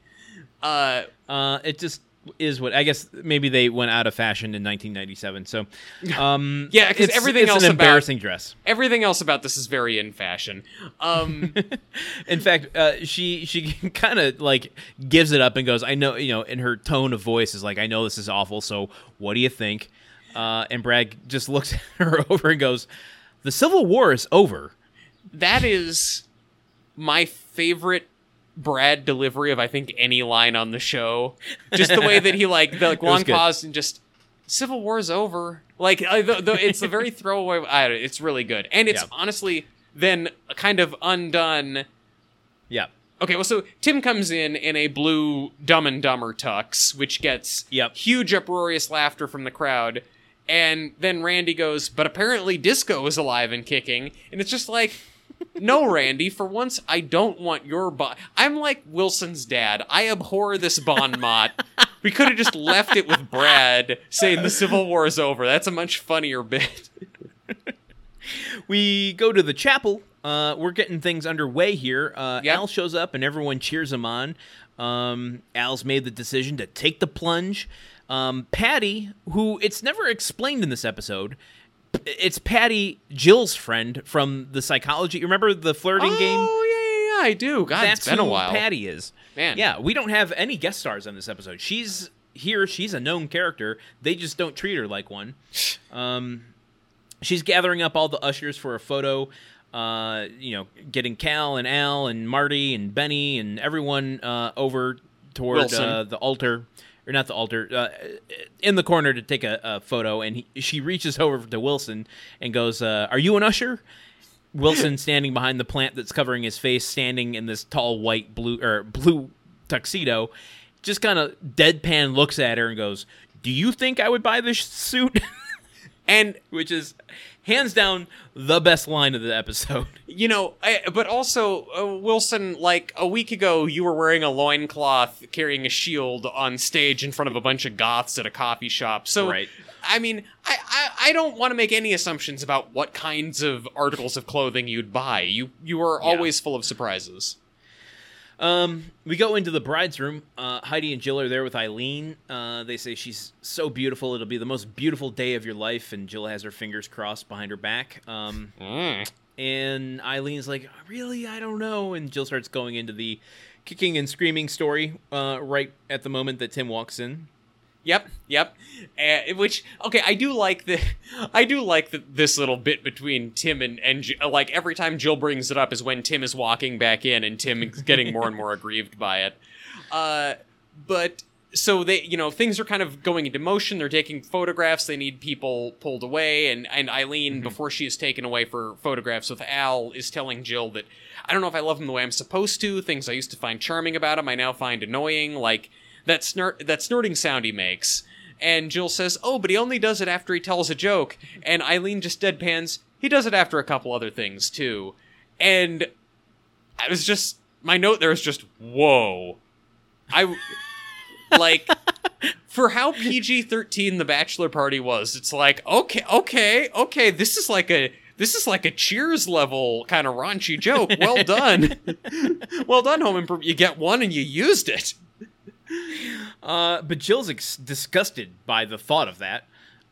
Uh Uh, it just is what I guess maybe they went out of fashion in 1997. So, (laughs) um, Yeah, 'cause it's- everything it's else an about- embarrassing dress. everything else about this is very in fashion. Um (laughs) In fact, uh, she she (laughs) kind of like gives it up and goes, "I know," you know, in her tone of voice is like, "I know this is awful. So, what do you think?" Uh, and Brad just looks at her over and goes, "The Civil War is over." that is my favorite Brad delivery of I think any line on the show. Just the way that he like the like, (laughs) long pause and just Civil War's over. Like uh, the, the, it's a very throwaway. I, don't- it's really good, and it's Yeah. honestly then kind of undone. Yeah. Okay, well, so Tim comes in in a blue Dumb and Dumber tux, which gets Yep. huge uproarious laughter from the crowd. And then Randy goes, but apparently disco is alive and kicking. And it's just like, no, Randy, for once, I don't want your bond. I'm like Wilson's dad. I abhor this Bon mot. We could have just left it with Brad saying the Civil War is over. That's a much funnier bit. We go to the chapel. Uh, we're getting things underway here. Uh, Yep. Al shows up and everyone cheers him on. Um, Al's made the decision to take the plunge. Um, Patty, who it's never explained in this episode, it's Patty, Jill's friend from the psychology. You Remember the flirting game? Oh, yeah, yeah, yeah, I do. God, That's it's been a while. Patty is. Man. Yeah, we don't have any guest stars on this episode. She's here. She's a known character. They just don't treat her like one. Um, she's gathering up all the ushers for a photo. uh, you know, getting Cal and Al and Marty and Benny and everyone uh, over toward uh, the altar, or not the altar, uh, in the corner to take a, a photo. And he, she reaches over to Wilson and goes, uh, "Are you an usher?" Wilson (laughs) standing behind the plant that's covering his face, standing in this tall white blue or blue tuxedo, just kind of deadpan looks at her and goes, "Do you think I would buy this suit?" (laughs) And Which is hands down the best line of the episode. (laughs) you know, I, but also uh, Wilson, like a week ago, you were wearing a loincloth, carrying a shield on stage in front of a bunch of goths at a coffee shop. So, Right. I mean, I, I, I don't want to make any assumptions about what kinds of articles of clothing you'd buy. You you are always full of surprises. Um, we go into the bride's room. Uh, Heidi and Jill are there with Ilene. Uh, they say she's so beautiful; it'll be the most beautiful day of your life. And Jill has her fingers crossed behind her back. Um, Mm. and Ilene's like, "Really, I don't know." And Jill starts going into the kicking and screaming story uh, right at the moment that Tim walks in. Yep, yep. Uh, which okay, I do like the, I do like the, this little bit between Tim and and like every time Jill brings it up is when Tim is walking back in and Tim is getting more and more aggrieved by it. Uh, but so they, you know, things are kind of going into motion. They're taking photographs. They need people pulled away, and and Ilene, before she is taken away for photographs with Al, is telling Jill that I don't know if I love him the way I'm supposed to. Things I used to find charming about him, I now find annoying. Like that snort, that snorting sound he makes. And Jill says, "Oh, but he only does it after he tells a joke." And Ilene just deadpans, "He does it after a couple other things too." And I was just my note there is just, "Whoa." I like (laughs) for how PG-13 the bachelor party was. It's like, "Okay, okay, okay, this is like a this is like a Cheers level kind of raunchy joke. Well done. (laughs) well done, home improvement. You get one and you used it." Uh, but Jill's ex- disgusted by the thought of that.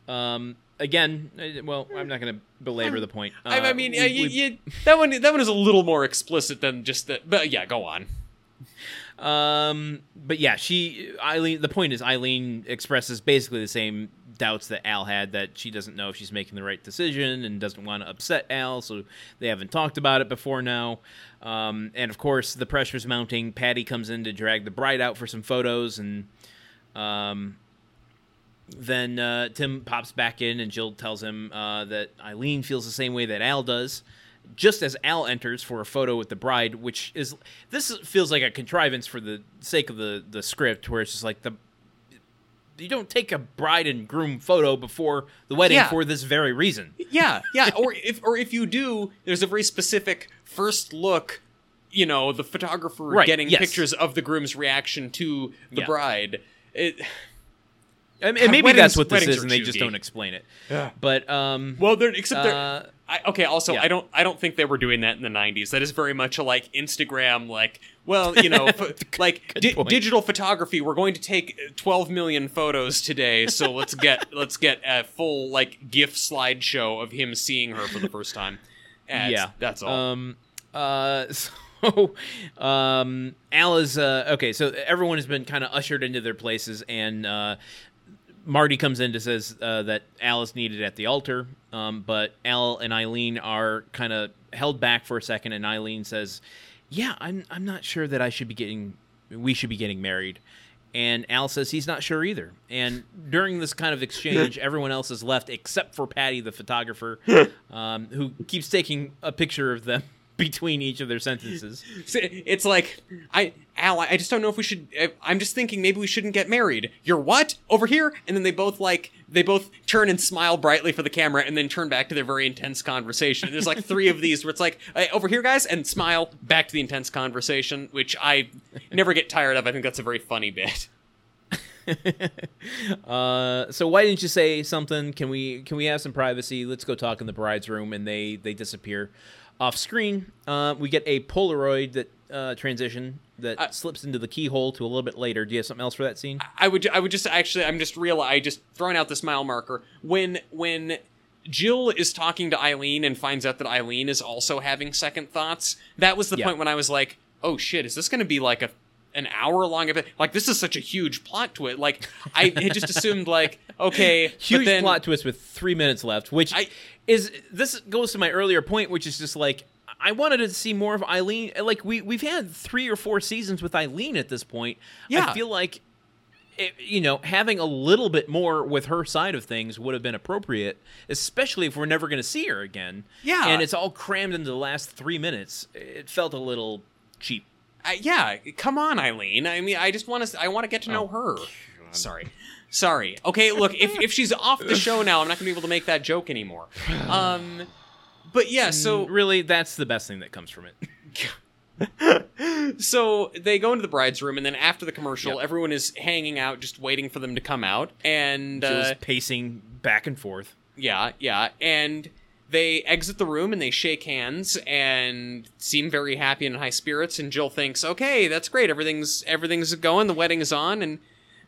Um, again, uh, well, I'm not going to belabor the point. Uh, I, I mean, we- yeah, you, we- you, that one that one is a little more explicit than just that. But yeah, go on. Um, but yeah, she Ilene. The point is, Ilene expresses basically the same doubts that Al had that she doesn't know if she's making the right decision and doesn't want to upset Al. So they haven't talked about it before now. Um, and of course, the pressure's mounting. Patty comes in to drag the bride out for some photos, and um, then uh, Tim pops back in, and Jill tells him uh, that Ilene feels the same way that Al does. Just as Al enters for a photo with the bride, which is this feels like a contrivance for the sake of the the script, where it's just like the you don't take a bride and groom photo before the wedding Yeah. for this very reason. Yeah, yeah. (laughs) or if or if you do, there's a very specific first look. You know, the photographer Right, getting yes. pictures of the groom's reaction to the Yeah. bride. It, And, and maybe weddings- that's what this weddings is, are and they just don't explain it. Yeah. But um, well, they're except they're. uh, I, okay. Also, yeah. I don't. I don't think they were doing that in the '90s. That is very much a like Instagram, like well, you know, (laughs) ph- like di- digital photography. We're going to take 12 million photos today, so let's get (laughs) let's get a full like GIF slideshow of him seeing her for the first time. Yeah, yeah, that's all. Um, uh, (laughs) so, um, Al is uh, okay. So everyone has been kind of ushered into their places, and uh, Marty comes in to says uh, that Al is needed at the altar, um, but Al and Ilene are kind of held back for a second, and Ilene says, "Yeah, I'm I'm not sure that I should be getting we should be getting married." And Al says he's not sure either. And during this kind of exchange, everyone else is left except for Patty, the photographer, um, who keeps taking a picture of them (laughs) between each of their sentences. It's like I Al, I just don't know if we should. I'm just thinking maybe we shouldn't get married. You're what over here? And then they both like they both turn and smile brightly for the camera, and then turn back to their very intense conversation. There's like three of these where it's like hey, over here, guys, and smile back to the intense conversation, which I never get tired of. I think that's a very funny bit. (laughs) Uh, so why didn't you say something? Can we can we have some privacy? Let's go talk in the bride's room, and they they disappear off screen. Uh, we get a Polaroid that uh, transition that slips into the keyhole to a little bit later. Do you have something else for that scene? I would I would just actually I'm just real I just throwing out this mile marker when when Jill is talking to Ilene and finds out that Ilene is also having second thoughts. That was the Yeah. point when I was like, "Oh shit, is this going to be like a an hour long event? Like this is such a huge plot twist." Like I had just assumed like Okay, Huge but then, plot twist with three minutes left, which I- is this goes to my earlier point, which is just like I wanted to see more of Ilene. Like we we've had three or four seasons with Ilene at this point. Yeah. I feel like. It, you know, having a little bit more with her side of things would have been appropriate, especially if we're never going to see her again. Yeah. and it's all crammed into the last three minutes. It felt a little cheap. I, yeah, come on, Eileen. I mean, I just want to. I want to get to know her. Sorry, sorry. Okay, look, if if she's off the show now, I'm not going to be able to make that joke anymore. Um, but yeah, so really, that's the best thing that comes from it. (laughs) so they go into the bride's room, and then after the commercial, Yep. everyone is hanging out, just waiting for them to come out. And uh, pacing back and forth. yeah, yeah, and they exit the room and they shake hands and seem very happy and in high spirits. And Jill thinks, "Okay, that's great. Everything's everything's going. The wedding is on." And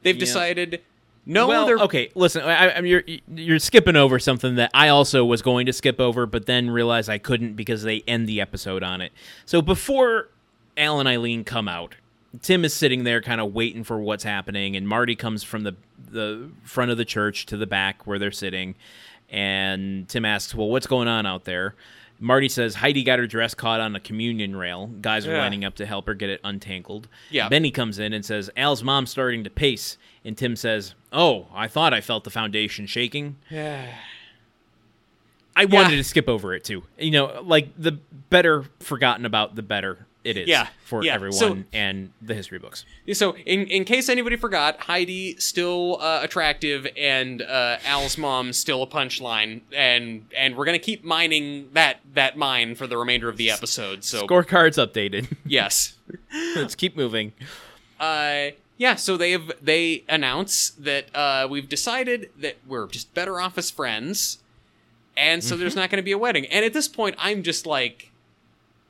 they've Yeah. decided, no, well, they're okay. Listen, I, I, you're you're skipping over something that I also was going to skip over, but then realized I couldn't because they end the episode on it. So before Al and Ilene come out, Tim is sitting there, kind of waiting for what's happening, and Marty comes from the the front of the church to the back where they're sitting, and Tim asks, "Well, what's going on out there?" Marty says Heidi got her dress caught on a communion rail. Guys are Yeah. lining up to help her get it untangled. Yeah. Benny comes in and says, Al's mom's starting to pace. And Tim says, Oh, I thought I felt the foundation shaking. Yeah. I wanted to skip over it too. You know, like the better forgotten about, the better it is Yeah, for yeah. everyone So- and the history books. So, in, in case anybody forgot, Heidi still uh, attractive, and uh, Al's mom still a punchline, and and we're gonna keep mining that that mine for the remainder of the episode. So, Scorecards updated. (laughs) yes, Let's keep moving. uh, yeah. So they have they announce that uh, we've decided that we're just better off as friends, and so there's not going to be a wedding. And at this point, I'm just like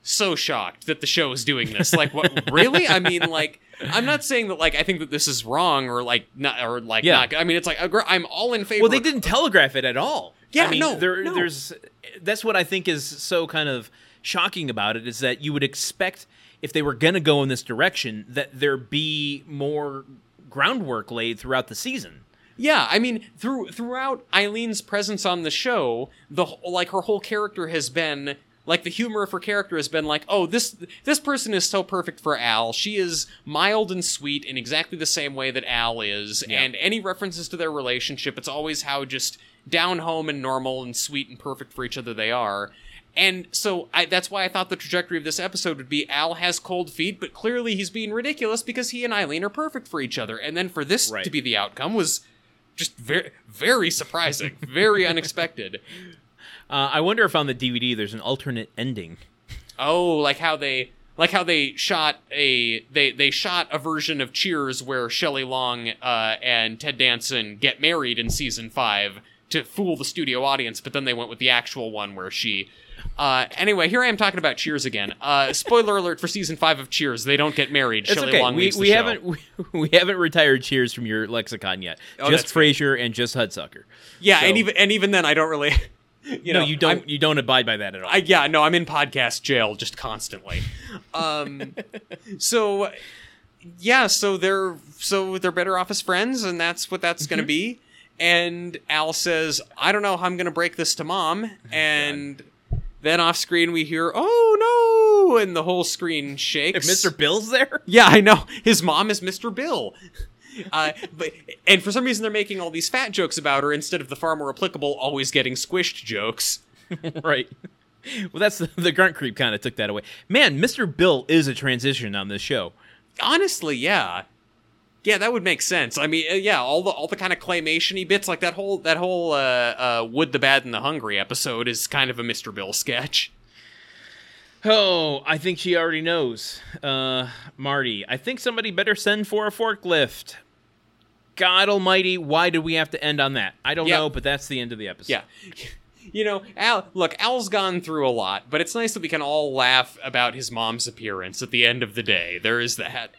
so shocked that the show is doing this. Like, what? (laughs) really? I mean, like. I'm not saying that like I think that this is wrong or like not or like Yeah. not. I mean, it's like I'm all in favor. Well, they didn't telegraph it at all. Yeah, I mean, no, there, no. there's that's what I think is so kind of shocking about it is that you would expect if they were going to go in this direction that there be more groundwork laid throughout the season. Yeah, I mean, through throughout Ilene's presence on the show, the like her whole character has been like the humor of her character has been like, oh, this this person is so perfect for Al. She is mild and sweet in exactly the same way that Al is, Yeah. and any references to their relationship, it's always how just down home and normal and sweet and perfect for each other they are. And so I, that's why I thought the trajectory of this episode would be Al has cold feet, but clearly he's being ridiculous because he and Ilene are perfect for each other. And then for this Right. to be the outcome was just very very surprising very (laughs) unexpected Uh, I wonder if on the DVD there's an alternate ending. oh like how they like how they shot a they they shot a version of cheers where shelley long uh, and ted danson get married in season five to fool the studio audience but then they went with the actual one where she uh, anyway, here I am talking about Cheers again. Uh, spoiler alert for season five of Cheers: they don't get married. It's Shelley okay. Long We, we haven't we, (laughs) we haven't retired Cheers from your lexicon yet. Oh, just Frasier and just Hudsucker. Yeah, and even and even then, I don't really. (laughs) You no, know, you don't. I'm- you don't abide by that at all. I, yeah, no, I'm in podcast jail just constantly. Um, (laughs) so yeah, so they're so they're better off as friends, and that's what that's going to be. And Al says, "I don't know how I'm going to break this to mom," and then off screen we hear, "Oh no!" and the whole screen shakes. if Mr. Bill's there, Yeah, I know. His mom is Mr. Bill. Uh, but and for some reason they're making all these fat jokes about her instead of the far more applicable always getting squished jokes. (laughs) right? Well, that's the, the grunt creep kind of took that away. Man, Mr. Bill is a transition on this show. Honestly, yeah. Yeah, that would make sense. I mean, uh, yeah, all the all the kind of claymation-y bits like that whole that whole uh, uh, Wood the Bad and the Hungry episode is kind of a Mr. Bill sketch. Oh, I think she already knows. Uh, Marty, I think somebody better send for a forklift. God Almighty, why did we have to end on that? I don't Yeah. know, but that's the end of the episode. Yeah. (laughs) You know, Al, look, Al's gone through a lot, but it's nice that we can all laugh about his mom's appearance at the end of the day. There is that.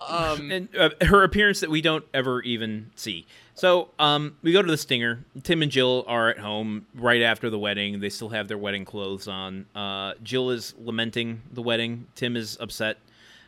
Um, (laughs) and uh, her appearance that we don't ever even see. So, um, we go to the stinger. Tim and Jill are at home right after the wedding. They still have their wedding clothes on. Uh, Jill is lamenting the wedding. Tim is upset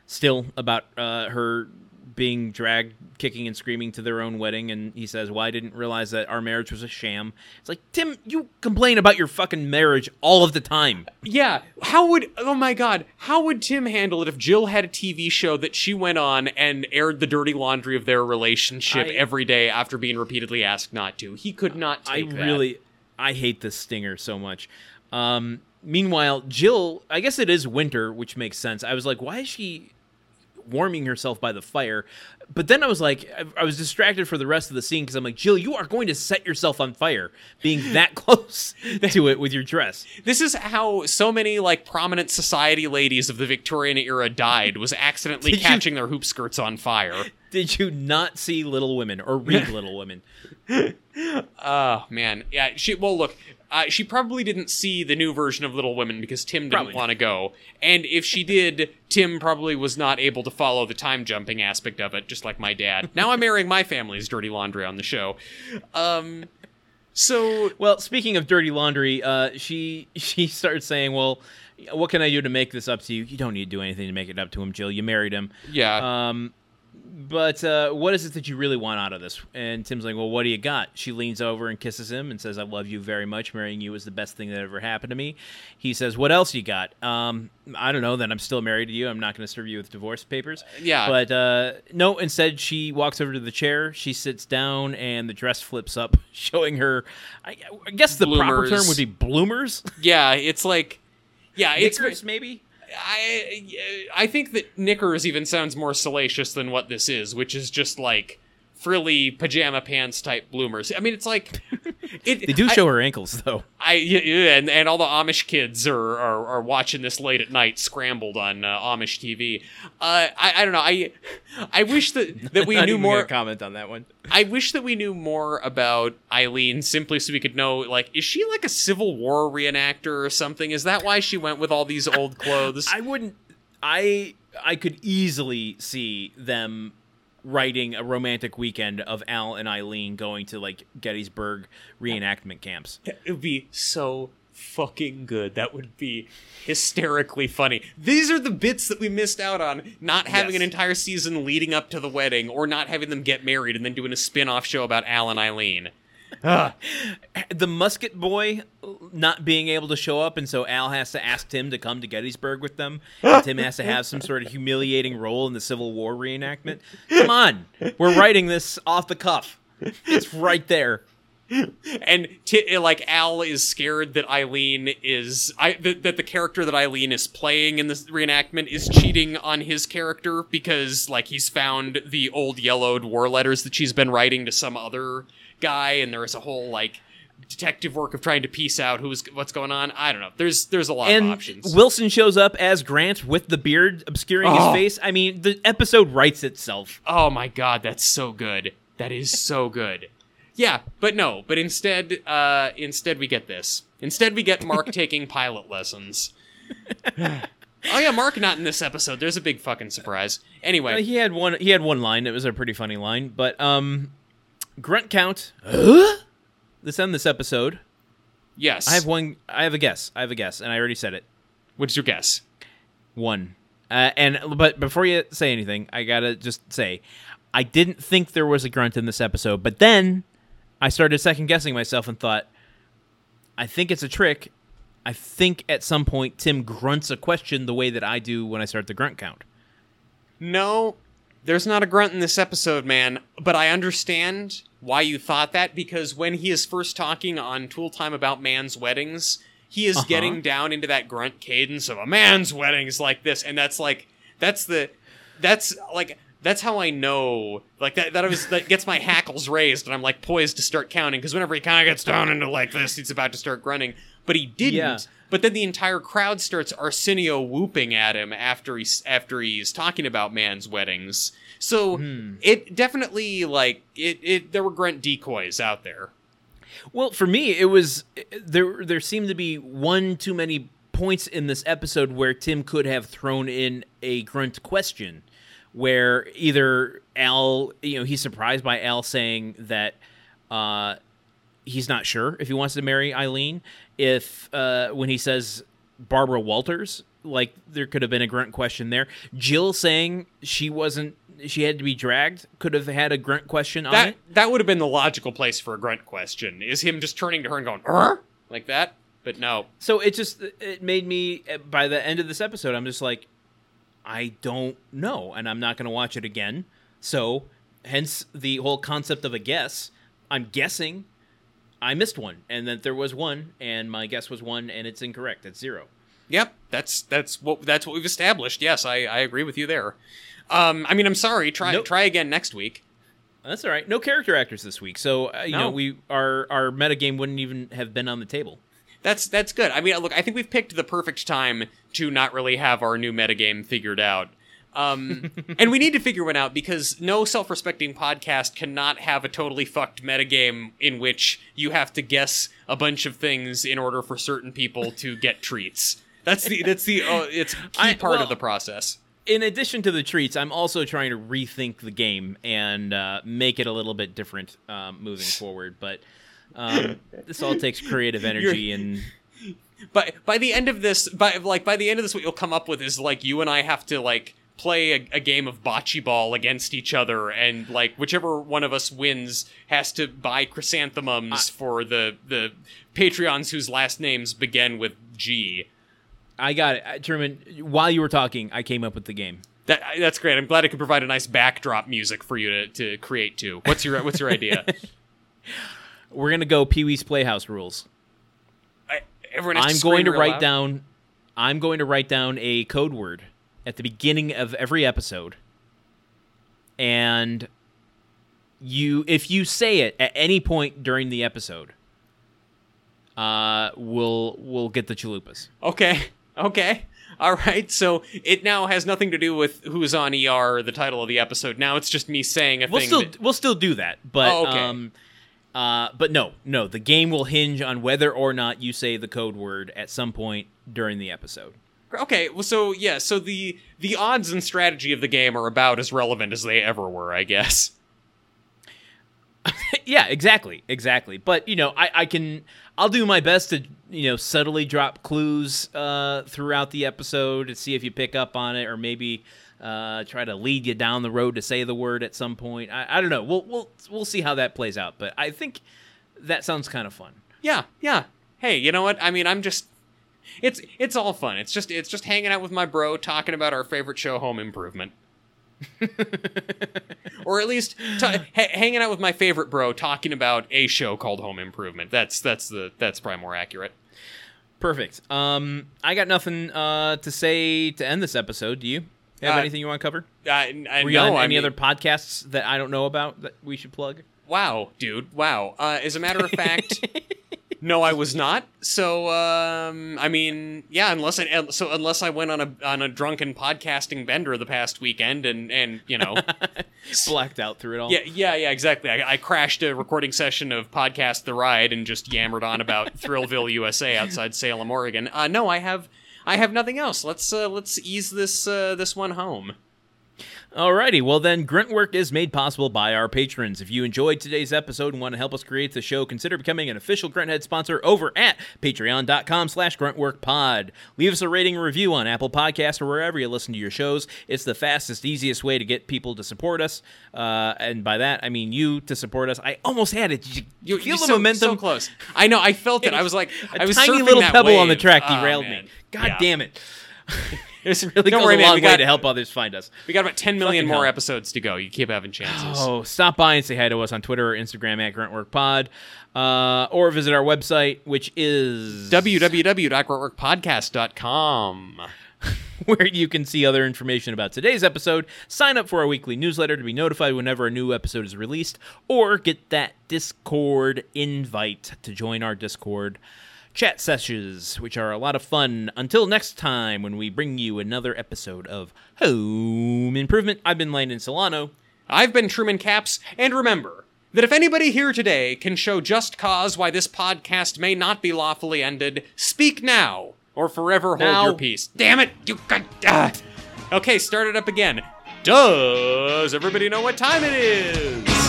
still about uh, her being dragged kicking and screaming to their own wedding and he says, "Well, I didn't realize that our marriage was a sham." It's like, "Tim, you complain about your fucking marriage all of the time." Yeah, how would oh my god, how would Tim handle it if Jill had a TV show that she went on and aired the dirty laundry of their relationship I- every day after being repeatedly asked not to? He could not I take that. really I hate this stinger so much. Um meanwhile, Jill, I guess it is winter, which makes sense. I was like, "Why is she warming herself by the fire?" But then I was like, I, I was distracted for the rest of the scene because I'm like, Jill, you are going to set yourself on fire being that (laughs) close to it with your dress. This is how so many like prominent society ladies of the Victorian era died was accidentally Did you- catching their hoop skirts on fire. Did you not see Little Women or read (laughs) Little Women? Oh man, yeah. She well, look, uh, she probably didn't see the new version of Little Women because Tim didn't want to go, and if she did, Tim probably was not able to follow the time jumping aspect of it, just like my dad. now I'm airing my family's dirty laundry on the show. Um, so Well, speaking of dirty laundry, uh, she (laughs) she starts saying, "Well, what can I do to make this up to you? You don't need to do anything to make it up to him, Jill. You married him. yeah, Um, but uh, what is it that you really want out of this?" And Tim's like, "Well, what do you got?" She leans over and kisses him and says, "I love you very much. Marrying you was the best thing that ever happened to me." He says, "What else you got?" Um, I don't know. that I'm still married to you. I'm not going to serve you with divorce papers. yeah. But uh, no, instead she walks over to the chair. She sits down, and the dress flips up, (laughs) showing her. I, I guess the proper term would be bloomers. yeah, it's like, yeah, (laughs) it's maybe. I I think that knickers even sounds more salacious than what this is, which is just like frilly pajama pants type bloomers. I mean, it's like (laughs) it, They do I- show her ankles, though. I yeah, and and all the Amish kids are are, are watching this late at night, scrambled on uh, Amish TV. Uh, I I don't know. I I wish that that we (laughs) knew more. comment on that one. I wish that we knew more about Ilene, simply so we could know, like, is she like a Civil War reenactor or something? Is that why she went with all these old (laughs) clothes? I wouldn't. I I could easily see them writing a romantic weekend of Al and Ilene going to like Gettysburg reenactment camps. It would be so fucking good. That would be hysterically funny. These are the bits that we missed out on, not having Yes. an entire season leading up to the wedding, or not having them get married and then doing a spin off show about Al and Ilene. (laughs) The musket boy not being able to show up, and so Al has to ask Tim to come to Gettysburg with them. And Tim has to have some sort of humiliating role in the Civil War reenactment. Come on, we're writing this off the cuff. It's right there. and t- like Al is scared that Ilene is I that, that the character that Ilene is playing in this reenactment is cheating on his character because like he's found the old yellowed war letters that she's been writing to some other guy and there's a whole like detective work of trying to piece out who's what's going on. I don't know. There's there's a lot of And options. Wilson shows up as Grant with the beard obscuring Oh. his face. I mean, the episode writes itself. Oh my god, that's so good. That is so good. Yeah, but no, but instead uh instead we get this. Instead we get Mark (laughs) taking pilot lessons. (sighs) oh yeah, Mark not in this episode. There's a big fucking surprise. Uh, Anyway, he had one. He had one line. It was a pretty funny line. But um, grunt count. This end this episode. yes. I have one. I have a guess. I have a guess, and I already said it. What's your guess? One. Uh, and but before you say anything, I gotta just say, I didn't think there was a grunt in this episode. But then I started second guessing myself and thought, I think it's a trick. I think at some point Tim grunts a question the way that I do when I start the grunt count. No, there's not a grunt in this episode, man. But I understand why you thought that because when he is first talking on Tool Time about man's weddings, he is Uh-huh. getting down into that grunt cadence of a man's wedding is like this, and that's like that's the that's like that's how I know like that that was that gets my hackles raised and I'm like poised to start counting because whenever he kind of gets down into like this, he's about to start grunting, but he didn't. Yeah. But then the entire crowd starts Arsenio whooping at him after he's after he's talking about man's weddings. So Hmm. it definitely like it, it there were grunt decoys out there. Well, for me, it was there. There seemed to be one too many points in this episode where Tim could have thrown in a grunt question, where either Al, you know, he's surprised by Al saying that uh, he's not sure if he wants to marry Eileen. If uh, when he says Barbara Walters, like there could have been a grunt question there. Jill saying she wasn't she had to be dragged could have had a grunt question on That it. that would have been the logical place for a grunt question. Is him just turning to her and going "Er?" like that? But no. So it just it made me by the end of this episode I'm just like I don't know and I'm not going to watch it again. So hence the whole concept of a guess. I'm guessing I missed one and that there was one and my guess was one and it's incorrect. It's zero. Yep, that's that's what that's what we've established. Yes, I, I agree with you there. Um, I mean, I'm sorry. Try Nope. try again next week. That's all right. No character actors this week. So uh, you No. know we our our meta game wouldn't even have been on the table. That's that's good. I mean, look, I think we've picked the perfect time to not really have our new metagame figured out. Um, (laughs) and we need to figure one out because no self-respecting podcast cannot have a totally fucked metagame in which you have to guess a bunch of things in order for certain people to get treats. That's the that's the uh, it's key I- part well- of the process. in addition to the treats, I'm also trying to rethink the game and uh, make it a little bit different um, moving (laughs) forward. But um, this all takes creative energy and But by the end of this, by like by the end of this, what you'll come up with is like you and I have to like play a, a game of bocce ball against each other, and like whichever one of us wins has to buy chrysanthemums for the the Patreons whose last names begin with G. I got it, Uh, Truman. While you were talking, I came up with the game. That that's great. I'm glad I could provide a nice backdrop music for you to, to create to. What's your what's your idea? (laughs) We're gonna go Pee Wee's Playhouse rules. I, everyone I'm going to write loud? down. I'm going to write down a code word at the beginning of every episode, and you, if you say it at any point during the episode, uh, we'll we'll get the chalupas. Okay. (laughs) Okay. All right. So it now has nothing to do with who's on ER, or the title of the episode. Now it's just me saying a We'll thing. still that- we'll still do that, but Oh, okay. um, uh, but no, no, the game will hinge on whether or not you say the code word at some point during the episode. Okay. Well, so yeah. So the the odds and strategy of the game are about as relevant as they ever were, I guess. (laughs) yeah, exactly, exactly. But you know, I, I can, I'll do my best to you know subtly drop clues uh, throughout the episode to see if you pick up on it, or maybe uh, try to lead you down the road to say the word at some point. I, I don't know. We'll we'll we'll see how that plays out. But I think that sounds kind of fun. Yeah. Yeah. Hey, you know what? I mean, I'm just. It's it's all fun. It's just it's just hanging out with my bro, talking about our favorite show, Home Improvement. (laughs) or at least ta ha- hanging out with my favorite bro, talking about a show called Home Improvement. That's that's the that's probably more accurate. Perfect. Um, I got nothing uh, to say to end this episode. Do you have Uh, anything you want to cover? I, I Were you know. on I any mean- other podcasts that I don't know about that we should plug? Wow, dude. Wow. Uh, as a matter of fact, (laughs) no, I was not. So, um, I mean, yeah. Unless I so unless I went on a on a drunken podcasting bender the past weekend, and and you know, (laughs) Blacked out through it all. yeah, yeah, yeah, exactly. I, I crashed a recording session of podcast the ride and just yammered on about (laughs) Thrillville, USA, outside Salem, Oregon. Uh, no, I have I have nothing else. Let's uh, let's ease this uh, this one home. Alrighty, well then, Gruntwork is made possible by our patrons. If you enjoyed today's episode and want to help us create the show, consider becoming an official Grunthead sponsor over at patreon.com slash gruntworkpod. Leave us a rating and review on Apple Podcasts or wherever you listen to your shows. It's the fastest, easiest way to get people to support us. Uh, and by that, I mean you to support us. I almost had it. You, You, feel you're the so, momentum? so close. I know. I felt it. I was like, A I was tiny little pebble on the track Oh, derailed man. me. God Yeah. damn it. (laughs) It's Really Don't goes worry, a man. long We way got, to help others find us. we got about 10 million Fucking more hell. episodes to go. You keep having chances. Oh, stop by and say hi to us on Twitter or Instagram at GruntworkPod, uh, or visit our website, which is www.gruntworkpodcast.com. (laughs) where you can see other information about today's episode, sign up for our weekly newsletter to be notified whenever a new episode is released, or get that Discord invite to join our Discord chat sessions, which are a lot of fun. Until next time, when we bring you another episode of Home Improvement, I've been Landon Solano. I've been Truman Capps, and remember that if anybody here today can show just cause why this podcast may not be lawfully ended, speak now or forever hold Now. your peace. Damn it! You got. Ah. Okay, start it up again. Does everybody know what time it is?